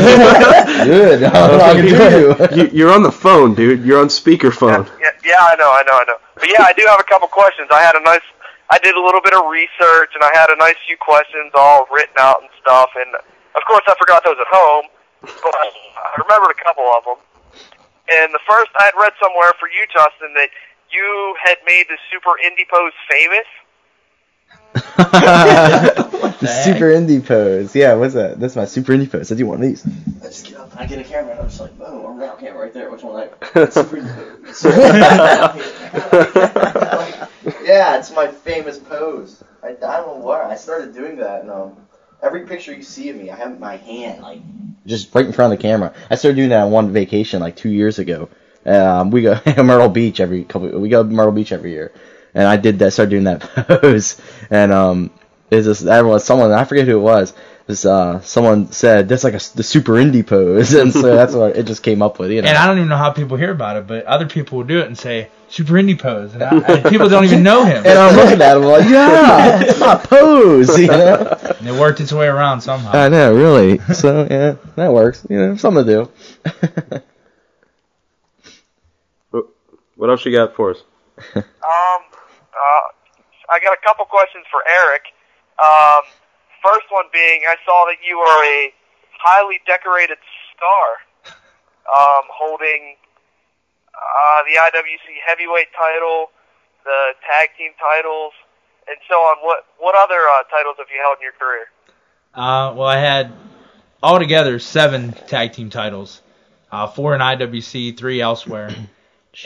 Good. I'm talking to you. you. You're on the phone, dude. You're on speakerphone. Yeah, yeah, I know, I know, I know. But yeah, I do have a couple questions. I had a nice, I did a little bit of research, and I had a nice few questions all written out and stuff. And of course, I forgot those at home, but I remembered a couple of them. And the first, I had read somewhere for you, Justin, that you had made the super indie pose famous. [LAUGHS] the super indie pose. Yeah, what's that? That's my super indie pose. I do one of these. I just get up and I get a camera and I'm just like, boom, I'm around camera right there. Which one like? [LAUGHS] Super indie pose. [LAUGHS] yeah, it's my famous pose. I, I don't know why. I started doing that and um, every picture you see of me, I have my hand like just right in front of the camera. I started doing that on one vacation like two years ago. Um, we go Myrtle Beach every couple. We go to Myrtle Beach every year, and I did that. Started doing that [LAUGHS] pose, and um, is this everyone? Someone I forget who it was. this, uh, someone said that's like a, the super indie pose, [LAUGHS] and so that's what it just came up with. You know. And I don't even know how people hear about it, but other people will do it and say super indie pose, and, I, and people don't even know him. [LAUGHS] And I'm looking at him like, yeah, it's my pose. You know? And it worked its way around somehow. I know, really. So yeah, that works. You know, something to do. What else you got for us? Um, uh, I got a couple questions for Eric. Um, first one being, I saw that you are a highly decorated star, um, holding uh, the IWC heavyweight title, the tag team titles, and so on. What what other uh, titles have you held in your career? Uh, well, I had altogether seven tag team titles, uh, four in IWC, three elsewhere,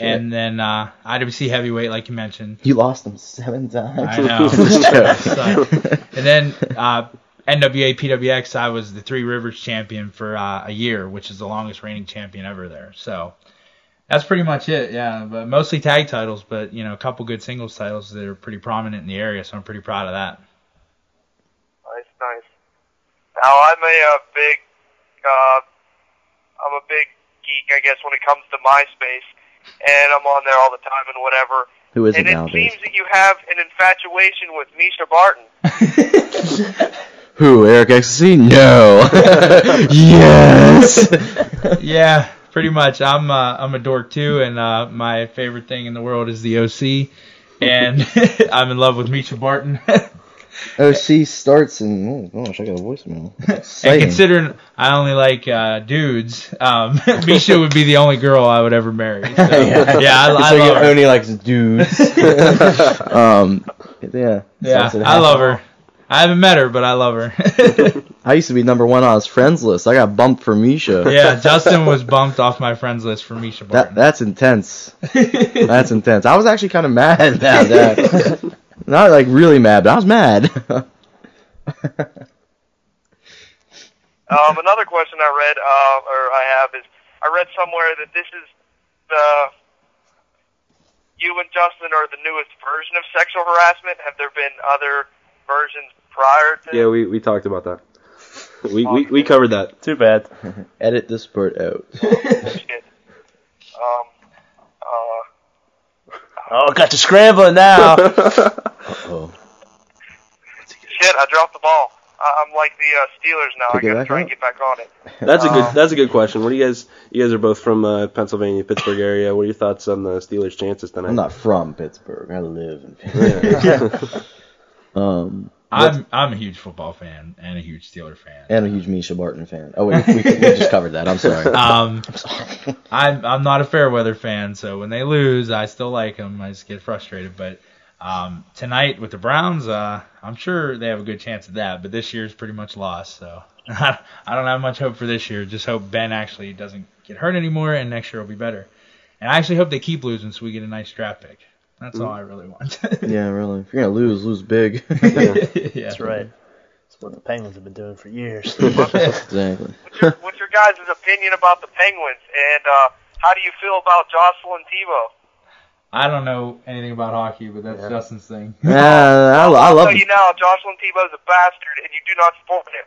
and then uh, IWC heavyweight, like you mentioned. You lost them seven times. I know. [LAUGHS] Just [LAUGHS] and then uh, NWA PWX, I was the Three Rivers champion for uh, a year, which is the longest reigning champion ever there. So that's pretty much it. Yeah, but mostly tag titles, but you know, a couple good singles titles that are pretty prominent in the area. So I'm pretty proud of that. Nice, nice. Now I'm a, uh big, uh, I'm a big geek, I guess, when it comes to MySpace, and I'm on there all the time and whatever. Who is it and it nowadays? seems that you have an infatuation with Mischa Barton. [LAUGHS] Who? Eric Xtasy? No. [LAUGHS] yes. [LAUGHS] yeah, pretty much. I'm uh, I'm a dork too, and uh, my favorite thing in the world is the OC, and I'm in love with Mischa Barton. [LAUGHS] OC starts in. Oh gosh, I got a voicemail. [LAUGHS] And considering I only like uh, dudes, um, [LAUGHS] Mischa would be the only girl I would ever marry. So, yeah, yeah, I, I so love her. only likes dudes. um, yeah. Yeah, I love her. I haven't met her, but I love her. I used to be number one on his friends list. I got bumped for Mischa. yeah, Justin was bumped off my friends list for Mischa That that's intense. That's intense. I was actually kind of mad about that. Not like really mad, but I was mad. [LAUGHS] Um, another question I read, uh, or I have, is I read somewhere that this is the you and Justin are the newest version of sexual harassment. Have there been other versions prior to? Yeah, we, we talked about that. We, we we covered that. Too bad. [LAUGHS] Edit this part out. [LAUGHS] Shit. Um, uh, Oh, got you scrambling now. Oh. shit, I dropped the ball. I- I'm like the uh, Steelers now. Pick I it gotta back try and get back on it. [LAUGHS] That's a good that's a good question. What do you guys you guys are both from uh, Pennsylvania, Pittsburgh area. What are your thoughts on the Steelers' chances tonight? I'm not from Pittsburgh. I live in Pittsburgh. [LAUGHS] um, I'm I'm a huge football fan and a huge Steeler fan. and a huge Mischa Barton fan. Oh wait, we, we just covered that. I'm sorry. [LAUGHS] Um, I'm sorry. I'm I'm not a fair weather fan, so when they lose, I still like them. I just get frustrated. But um, tonight with the Browns, uh, I'm sure they have a good chance at that. But this year's pretty much lost, so [LAUGHS] I don't have much hope for this year. Just hope Ben actually doesn't get hurt anymore, and next year will be better. And I actually hope they keep losing, so we get a nice draft pick. That's all I really want. [LAUGHS] Yeah, really. If you're gonna lose, lose big. [LAUGHS] yeah. That's right. That's what the Penguins have been doing for years. exactly. What's your, what's your guys' opinion about the Penguins, and uh, how do you feel about Jocelyn Thibault? I don't know anything about hockey, but that's Justin's thing. Yeah, I, [LAUGHS] I I'll love tell you now, Jocelyn Thibault's a bastard, and you do not support him.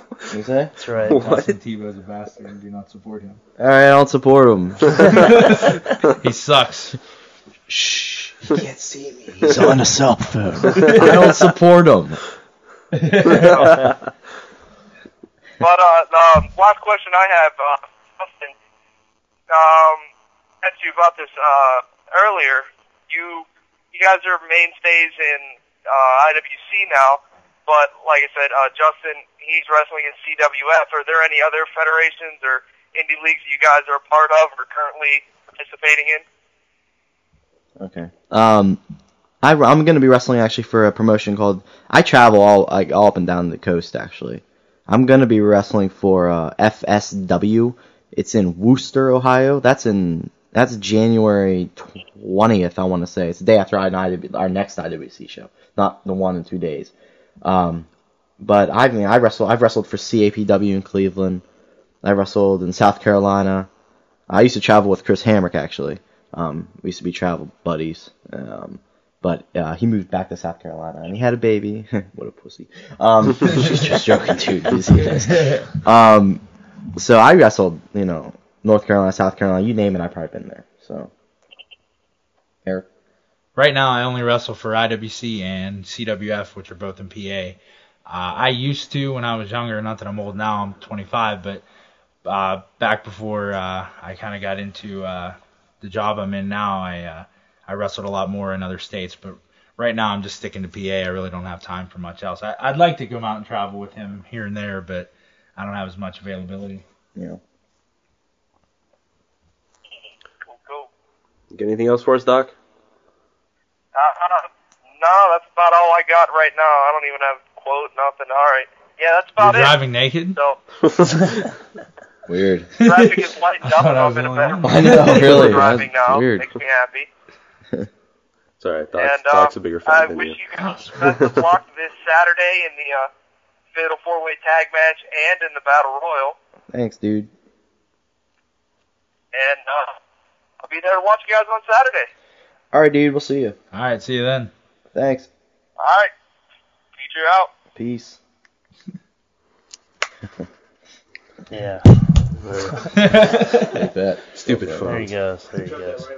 [LAUGHS] You say? That's right. Justin Tebow's a bastard, and do not support him. All right, I don't support him. [LAUGHS] He sucks. Shh. He can't see me. He's on a cell phone. I don't support him. But uh, the last question I have, uh, Justin, um, asked you about this uh, earlier. You you guys are mainstays in uh, IWC now, but like I said, uh, Justin he's wrestling in CWF. Are there any other federations or indie leagues you guys are a part of or currently participating in? Okay. Um, I, I'm going to be wrestling actually for a promotion called. I travel all like all up and down the coast actually. I'm going to be wrestling for uh, FSW. It's in Wooster, Ohio. That's in that's January 20th. I want to say it's the day after our, IW, our next IWC show, not the one in two days. Um, but I mean, I wrestle. I've wrestled for CAPW in Cleveland. I wrestled in South Carolina. I used to travel with Chris Hamrick actually. Um, we used to be travel buddies. Um, but uh, he moved back to South Carolina and he had a baby. [LAUGHS] what a pussy. Um, just, [LAUGHS] just joking, dude. He's- he is. [LAUGHS] Um, so I wrestled, you know, North Carolina, South Carolina, you name it, I've probably been there. So, Eric. Right now, I only wrestle for IWC and CWF, which are both in PA. Uh, I used to when I was younger. Not that I'm old now. I'm 25, but uh, back before uh, I kind of got into uh, the job I'm in now, I uh, I wrestled a lot more in other states. But right now, I'm just sticking to PA. I really don't have time for much else. I, I'd like to go out and travel with him here and there, but I don't have as much availability. You know. Cool, cool. Got anything else for us, Doc? Uh, no, that's about all I got right now. I don't even have a quote, nothing. All right. Yeah, that's You're about it. driving naked? So [LAUGHS] Weird. [LAUGHS] traffic is lightened [LAUGHS] up, I and thought I I'm in a better only I know, really, driving that's now. weird. Makes me happy. It's alright. Doc, and uh, Doc's a bigger fan I than wish you. you guys best of luck this Saturday in the uh, Fatal Four Way Tag Match and in the Battle Royal. Thanks, dude. And uh, I'll be there to watch you guys on Saturday. All right, dude. We'll see you. All right, see you then. Thanks. All right. Feature out. Peace. [LAUGHS] Yeah. Take that. Stupid phone. There phone. he goes. There he goes.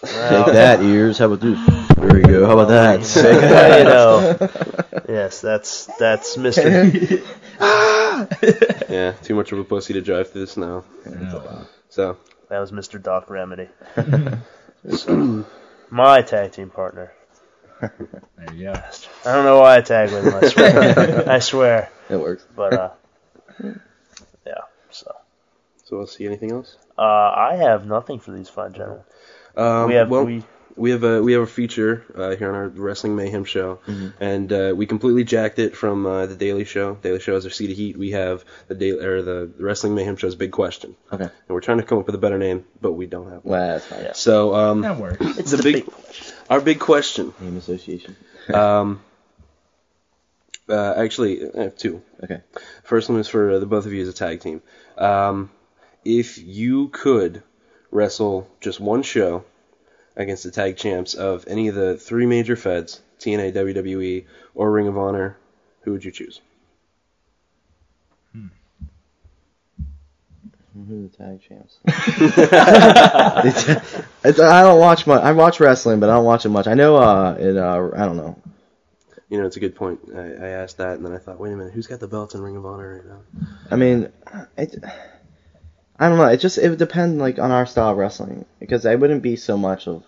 Take that, ears. How about this? There you go. How about that? [LAUGHS] Well, you know. [LAUGHS] Yes, that's that's Mr. Yeah, too much of a pussy to drive through the snow. So, That was Mr. Doc Remedy. [LAUGHS] So, my tag team partner. There you go. I don't know why I tag with him. I swear. [LAUGHS] I swear. It works. But uh, yeah. So so we'll see. Anything else? uh, I have nothing for these fine gentlemen. Um, we have well, we we have a we have a feature uh, here on our Wrestling Mayhem show, and uh, we completely jacked it from uh, the Daily Show. Daily Show has their seat of heat. We have the daily or the Wrestling Mayhem show's big question, Okay. and we're trying to come up with a better name, but we don't have one. Well, that's fine. Yeah. So, um, That works. it's the the, big- big, our big question. Name association. Um, uh, actually, I have two. Okay. First one is for uh, the both of you as a tag team. Um, if you could wrestle just one show against the tag champs of any of the three major feds, TNA, WWE, or Ring of Honor, who would you choose? Who are the tag champs? it's, [LAUGHS] [LAUGHS] it's, I don't watch much. I watch wrestling, but I don't watch it much. I know. Uh, it. Uh, I don't know. You know, it's a good point. I, I asked that, and then I thought, wait a minute, who's got the belts in Ring of Honor right now? I mean, it, I don't know. It just it would depend like on our style of wrestling because I wouldn't be so much of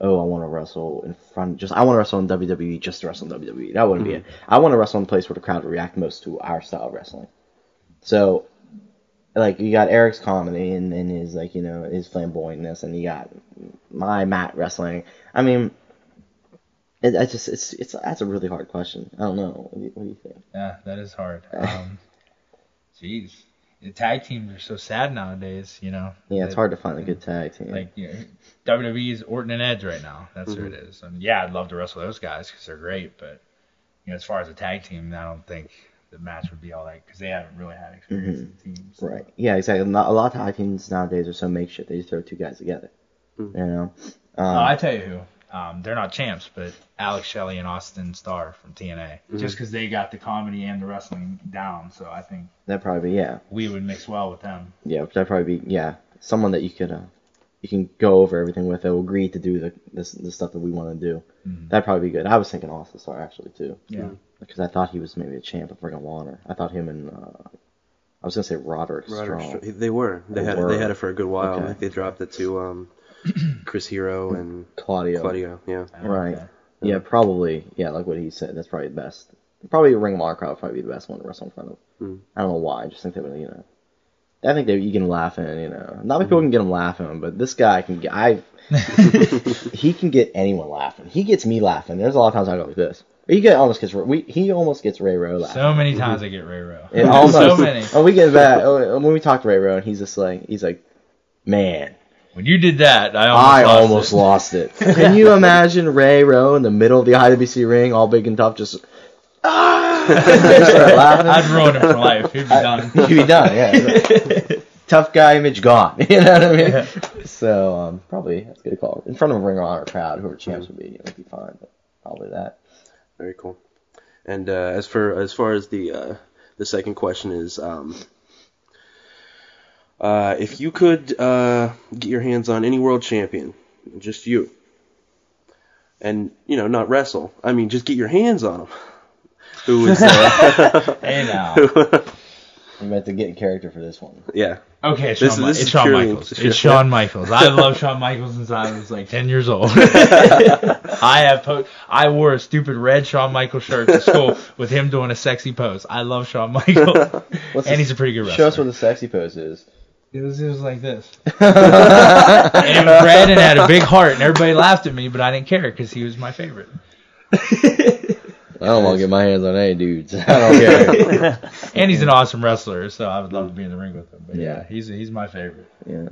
oh I want to wrestle in front just I want to wrestle in WWE just to wrestle in WWE. That wouldn't be it. I want to wrestle in a place where the crowd would react most to our style of wrestling. So like you got Eric's comedy and, and his like you know his flamboyantness and you got my mat wrestling. I mean. It, I just it's it's that's a really hard question. I don't know. What do you, what do you think? Yeah, that is hard. [LAUGHS] Um, jeez, the tag teams are so sad nowadays. You know. Yeah, it's That- hard to find a good tag team. Like you know, WWE is Orton and Edge right now. That's who it Mm-hmm. is. And yeah, I'd love to wrestle those guys because they're great. But you know, as far as a tag team, I don't think the match would be all that because they haven't really had experience in teams. Mm-hmm. Right. Yeah, exactly. Not, a lot of tag teams nowadays are so makeshift. They just throw two guys together. You know. Um, Oh, I tell you who. Um, they're not champs, but Alex Shelley and Austin Starr from TNA. Mm-hmm. Just because they got the comedy and the wrestling down, so I think that'd probably be yeah, we would mix well with them. yeah. That'd probably be yeah. Someone that you could uh, you can go over everything with. That will agree to do the this the stuff that we want to do. Mhm. That'd probably be good. I was thinking Austin Starr actually too, Yeah. because I thought he was maybe a champ of Ring of Honor. I thought him and uh, I was gonna say Roderick, Roderick Strong. Str- They were. They They had it, were. they had it for a good while. Okay. I think they dropped it to um, Chris Hero and Claudio. Claudio. Yeah. Right. Okay. Yeah, probably. Yeah, like what he said. That's probably the best. Probably Ring of Honor crowd would probably be the best one to wrestle in front of. Hmm. I don't know why. I just think they would, you know. I think they you can laugh in, you know. Not many people can get him laughing, but this guy can get. I [LAUGHS] he can get anyone laughing. He gets me laughing. There's a lot of times I go like this. He get almost gets we he almost gets Ray Rowe laughing. So many times I get Ray Rowe. It almost, [LAUGHS] so many. Oh, we get back oh, when we talk to Ray Rowe, and he's just like he's like, man, When you did that, I almost I lost almost it. lost it. [LAUGHS] Can you imagine Ray Rowe in the middle of the IWC ring, all big and tough, just ah. [LAUGHS] I'd ruin him for life. He'd be done. He'd be done. Yeah. [LAUGHS] tough guy image gone. You know what I mean? so um, probably that's a good call. In front of a Ring of Honor crowd, whoever champs would be, it would be fine. But probably that. Very cool. And uh, as for as far as the uh, the second question is, um, uh, if you could uh, get your hands on any world champion, just you, and you know not wrestle, I mean just get your hands on him. Who is? Uh, [LAUGHS] Hey now. [LAUGHS] You meant to get in character for this one. yeah. Okay, it's This Shawn, is- Mi- this it's Shawn purely- Michaels. It's Shawn Michaels. I love [LAUGHS] Shawn Michaels since I was like 10 years old. I have po- I wore a stupid red Shawn Michaels shirt to school with him doing a sexy pose. I love Shawn Michaels. What's and the- he's a pretty good wrestler. Show us what the sexy pose is. It was, it was like this. [LAUGHS] and it was red and had a big heart, and everybody laughed at me, but I didn't care because he was my favorite. [LAUGHS] I don't want to get my hands on any dudes. I don't care. [LAUGHS] And he's an awesome wrestler, so I would love to be in the ring with him. But yeah, Yeah. he's he's my favorite. yeah.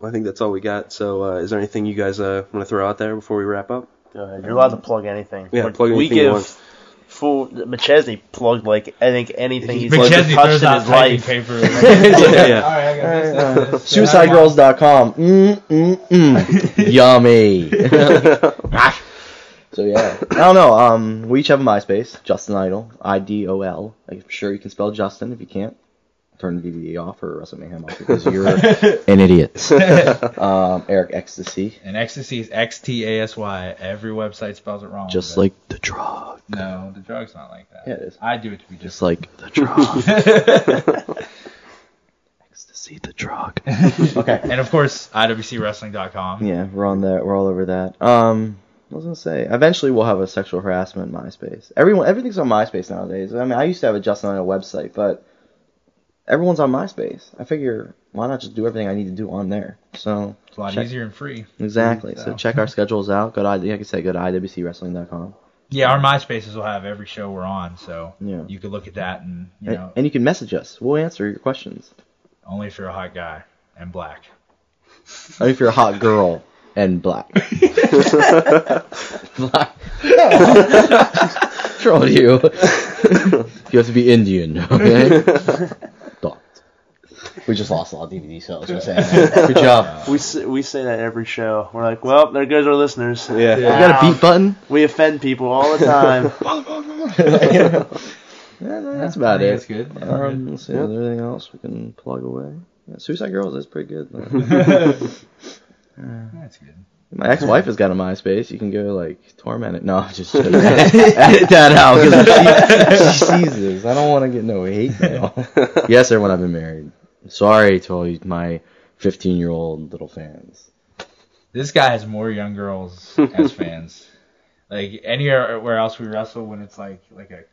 Well, I think that's all we got. So, uh, is there anything you guys uh, want to throw out there before we wrap up? Go ahead. You're allowed to plug anything. Yeah, Like, plug we anything you give want. Full. McChesney plugged like I think anything he's McChesney touched in his life. paper. [LAUGHS] Yeah, yeah. All right, I got this, this, [LAUGHS] this, this. SuicideGirls.com. Mm, mm, mm. [LAUGHS] Yummy. so yeah, I don't know. Um, we each have a MySpace. Justin Idol. I D O L. I'm sure you can spell Justin. If you can't, turn the DVD off or Wrestle Mayhem off because you're [LAUGHS] an idiot. [LAUGHS] um, Eric Xtasy. And ecstasy is X T A S Y. Every website spells it wrong. Just but- like the drug. no, the drug's not like that. Yeah, it is. I do it to be Just just. like the drug. [LAUGHS] Ecstasy, the drug. okay. And of course, IWCWrestling.com. Yeah, we're on that. We're all over that. Um, I was gonna say, eventually we'll have a sexual harassment in MySpace. Everyone, everything's on MySpace nowadays. I mean, I used to have a Justin on a website, but everyone's on MySpace. I figure, why not just do everything I need to do on there? So It's a lot check- easier and free. exactly. So- So check our schedules out. Go to, I- like I said, go to iwcwrestling.com. Yeah, our MySpaces will have every show we're on, so Yeah. you could look at that and you And, know and you can message us. We'll answer your questions. only if you're a hot guy and black. [LAUGHS] Only if you're a hot girl and black. [LAUGHS] black. [LAUGHS] Troll you. you have to be Indian, okay? Don't. We just lost a lot of DVD sales. Just saying. Good job. We say, we say that every show. We're like, well, there goes our listeners. Yeah. You got a beat button? We offend people all the time. [LAUGHS] Yeah, that's about I think it. that's good. Yeah, Um, let's see, is there anything else we can plug away? Yeah, Suicide Girls is pretty good. though. [LAUGHS] That's good. My ex-wife has got a MySpace. You can go like torment it. No, I'm just [LAUGHS] joking. edit that out because she, she sees this. I don't want to get no hate mail. yes, everyone, I've been married. Sorry to all my 15-year-old little fans. This guy has more young girls [LAUGHS] as fans. Like anywhere else we wrestle, when it's like like a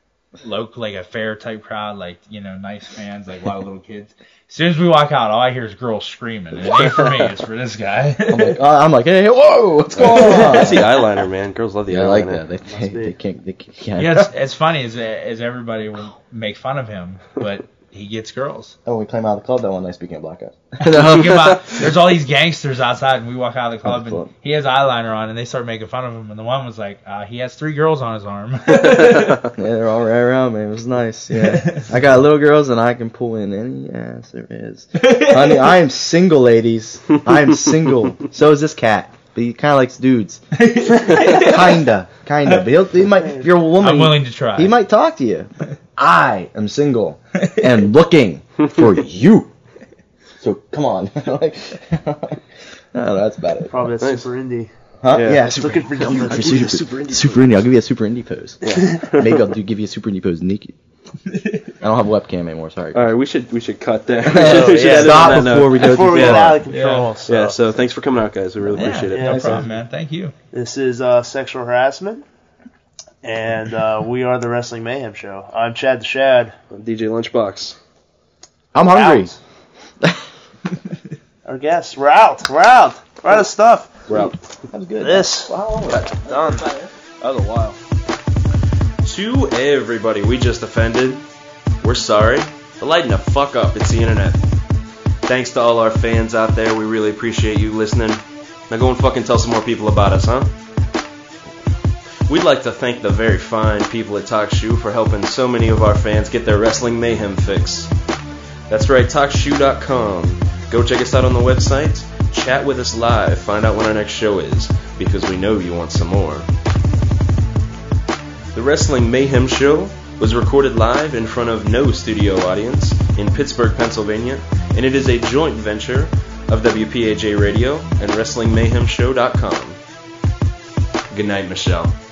local, like a fair type crowd, like you know, nice fans, like a lot of little kids. As soon as we walk out, all I hear is girls screaming. And it ain't for me; it's for this guy. I'm like, uh, I'm like, hey, whoa, what's going [LAUGHS] on? That's the eyeliner, man. Girls love the Yeah, I eyeliner. like that. They, they, they can't. They can't. yeah, it's, it's funny as as everybody will make fun of him, but he gets girls. Oh, we came out of the club that one night. Speaking of black guys. [LAUGHS] Think about, [LAUGHS] there's all these gangsters outside, and we walk out of the club, the club. and he has eyeliner on, and they start making fun of him. And the one was like, uh, he has three girls on his arm. [LAUGHS] Yeah, they're all right around me. It was nice. Yeah, I got little girls, and I can pull in any ass there is. Honey, I am single, ladies. I am single. So is this cat. But he kind of likes dudes. [LAUGHS] kinda, kinda. But he'll, he might. If you're a woman, I'm willing to try. he might talk to you. I am single and looking for you. So come on. [LAUGHS] like, no, [LAUGHS] oh, that's about it. Probably that's Nice. super indie. Huh? Yeah. Yeah, super, Looking for super, numbers. super, super, indie. Super indie. I'll give you a super indie pose. [LAUGHS] Maybe I'll do, give you a super indie pose naked. [LAUGHS] I don't have a webcam anymore. Sorry. All right, we should we should cut there. [LAUGHS] Oh, We should yeah, stop before note. we go Before we get out of control. So. Yeah, so thanks for coming out, guys. We really Yeah, appreciate it. no Yeah, problem, man. Thank you. This is uh, sexual harassment, and uh, we are the Wrestling Mayhem Show. I'm Chad the Shad. I'm DJ Lunchbox. I'm hungry. Out. Our guests, we're out. We're out. We're out of stuff. We're out. That was good. This Wow. done. That was a while. To everybody we just offended, we're sorry. But lighten the fuck up, it's the internet. Thanks to all our fans out there, we really appreciate you listening. Now go and fucking tell some more people about us, huh? We'd like to thank the very fine people at TalkShoe for helping so many of our fans get their wrestling mayhem fix. That's right, TalkShoe.com. Go check us out on the website, chat with us live, find out when our next show is, because we know you want some more. The Wrestling Mayhem Show was recorded live in front of no studio audience in Pittsburgh, Pennsylvania, and it is a joint venture of WPAJ Radio and WrestlingMayhemShow.com. Good night, Michelle.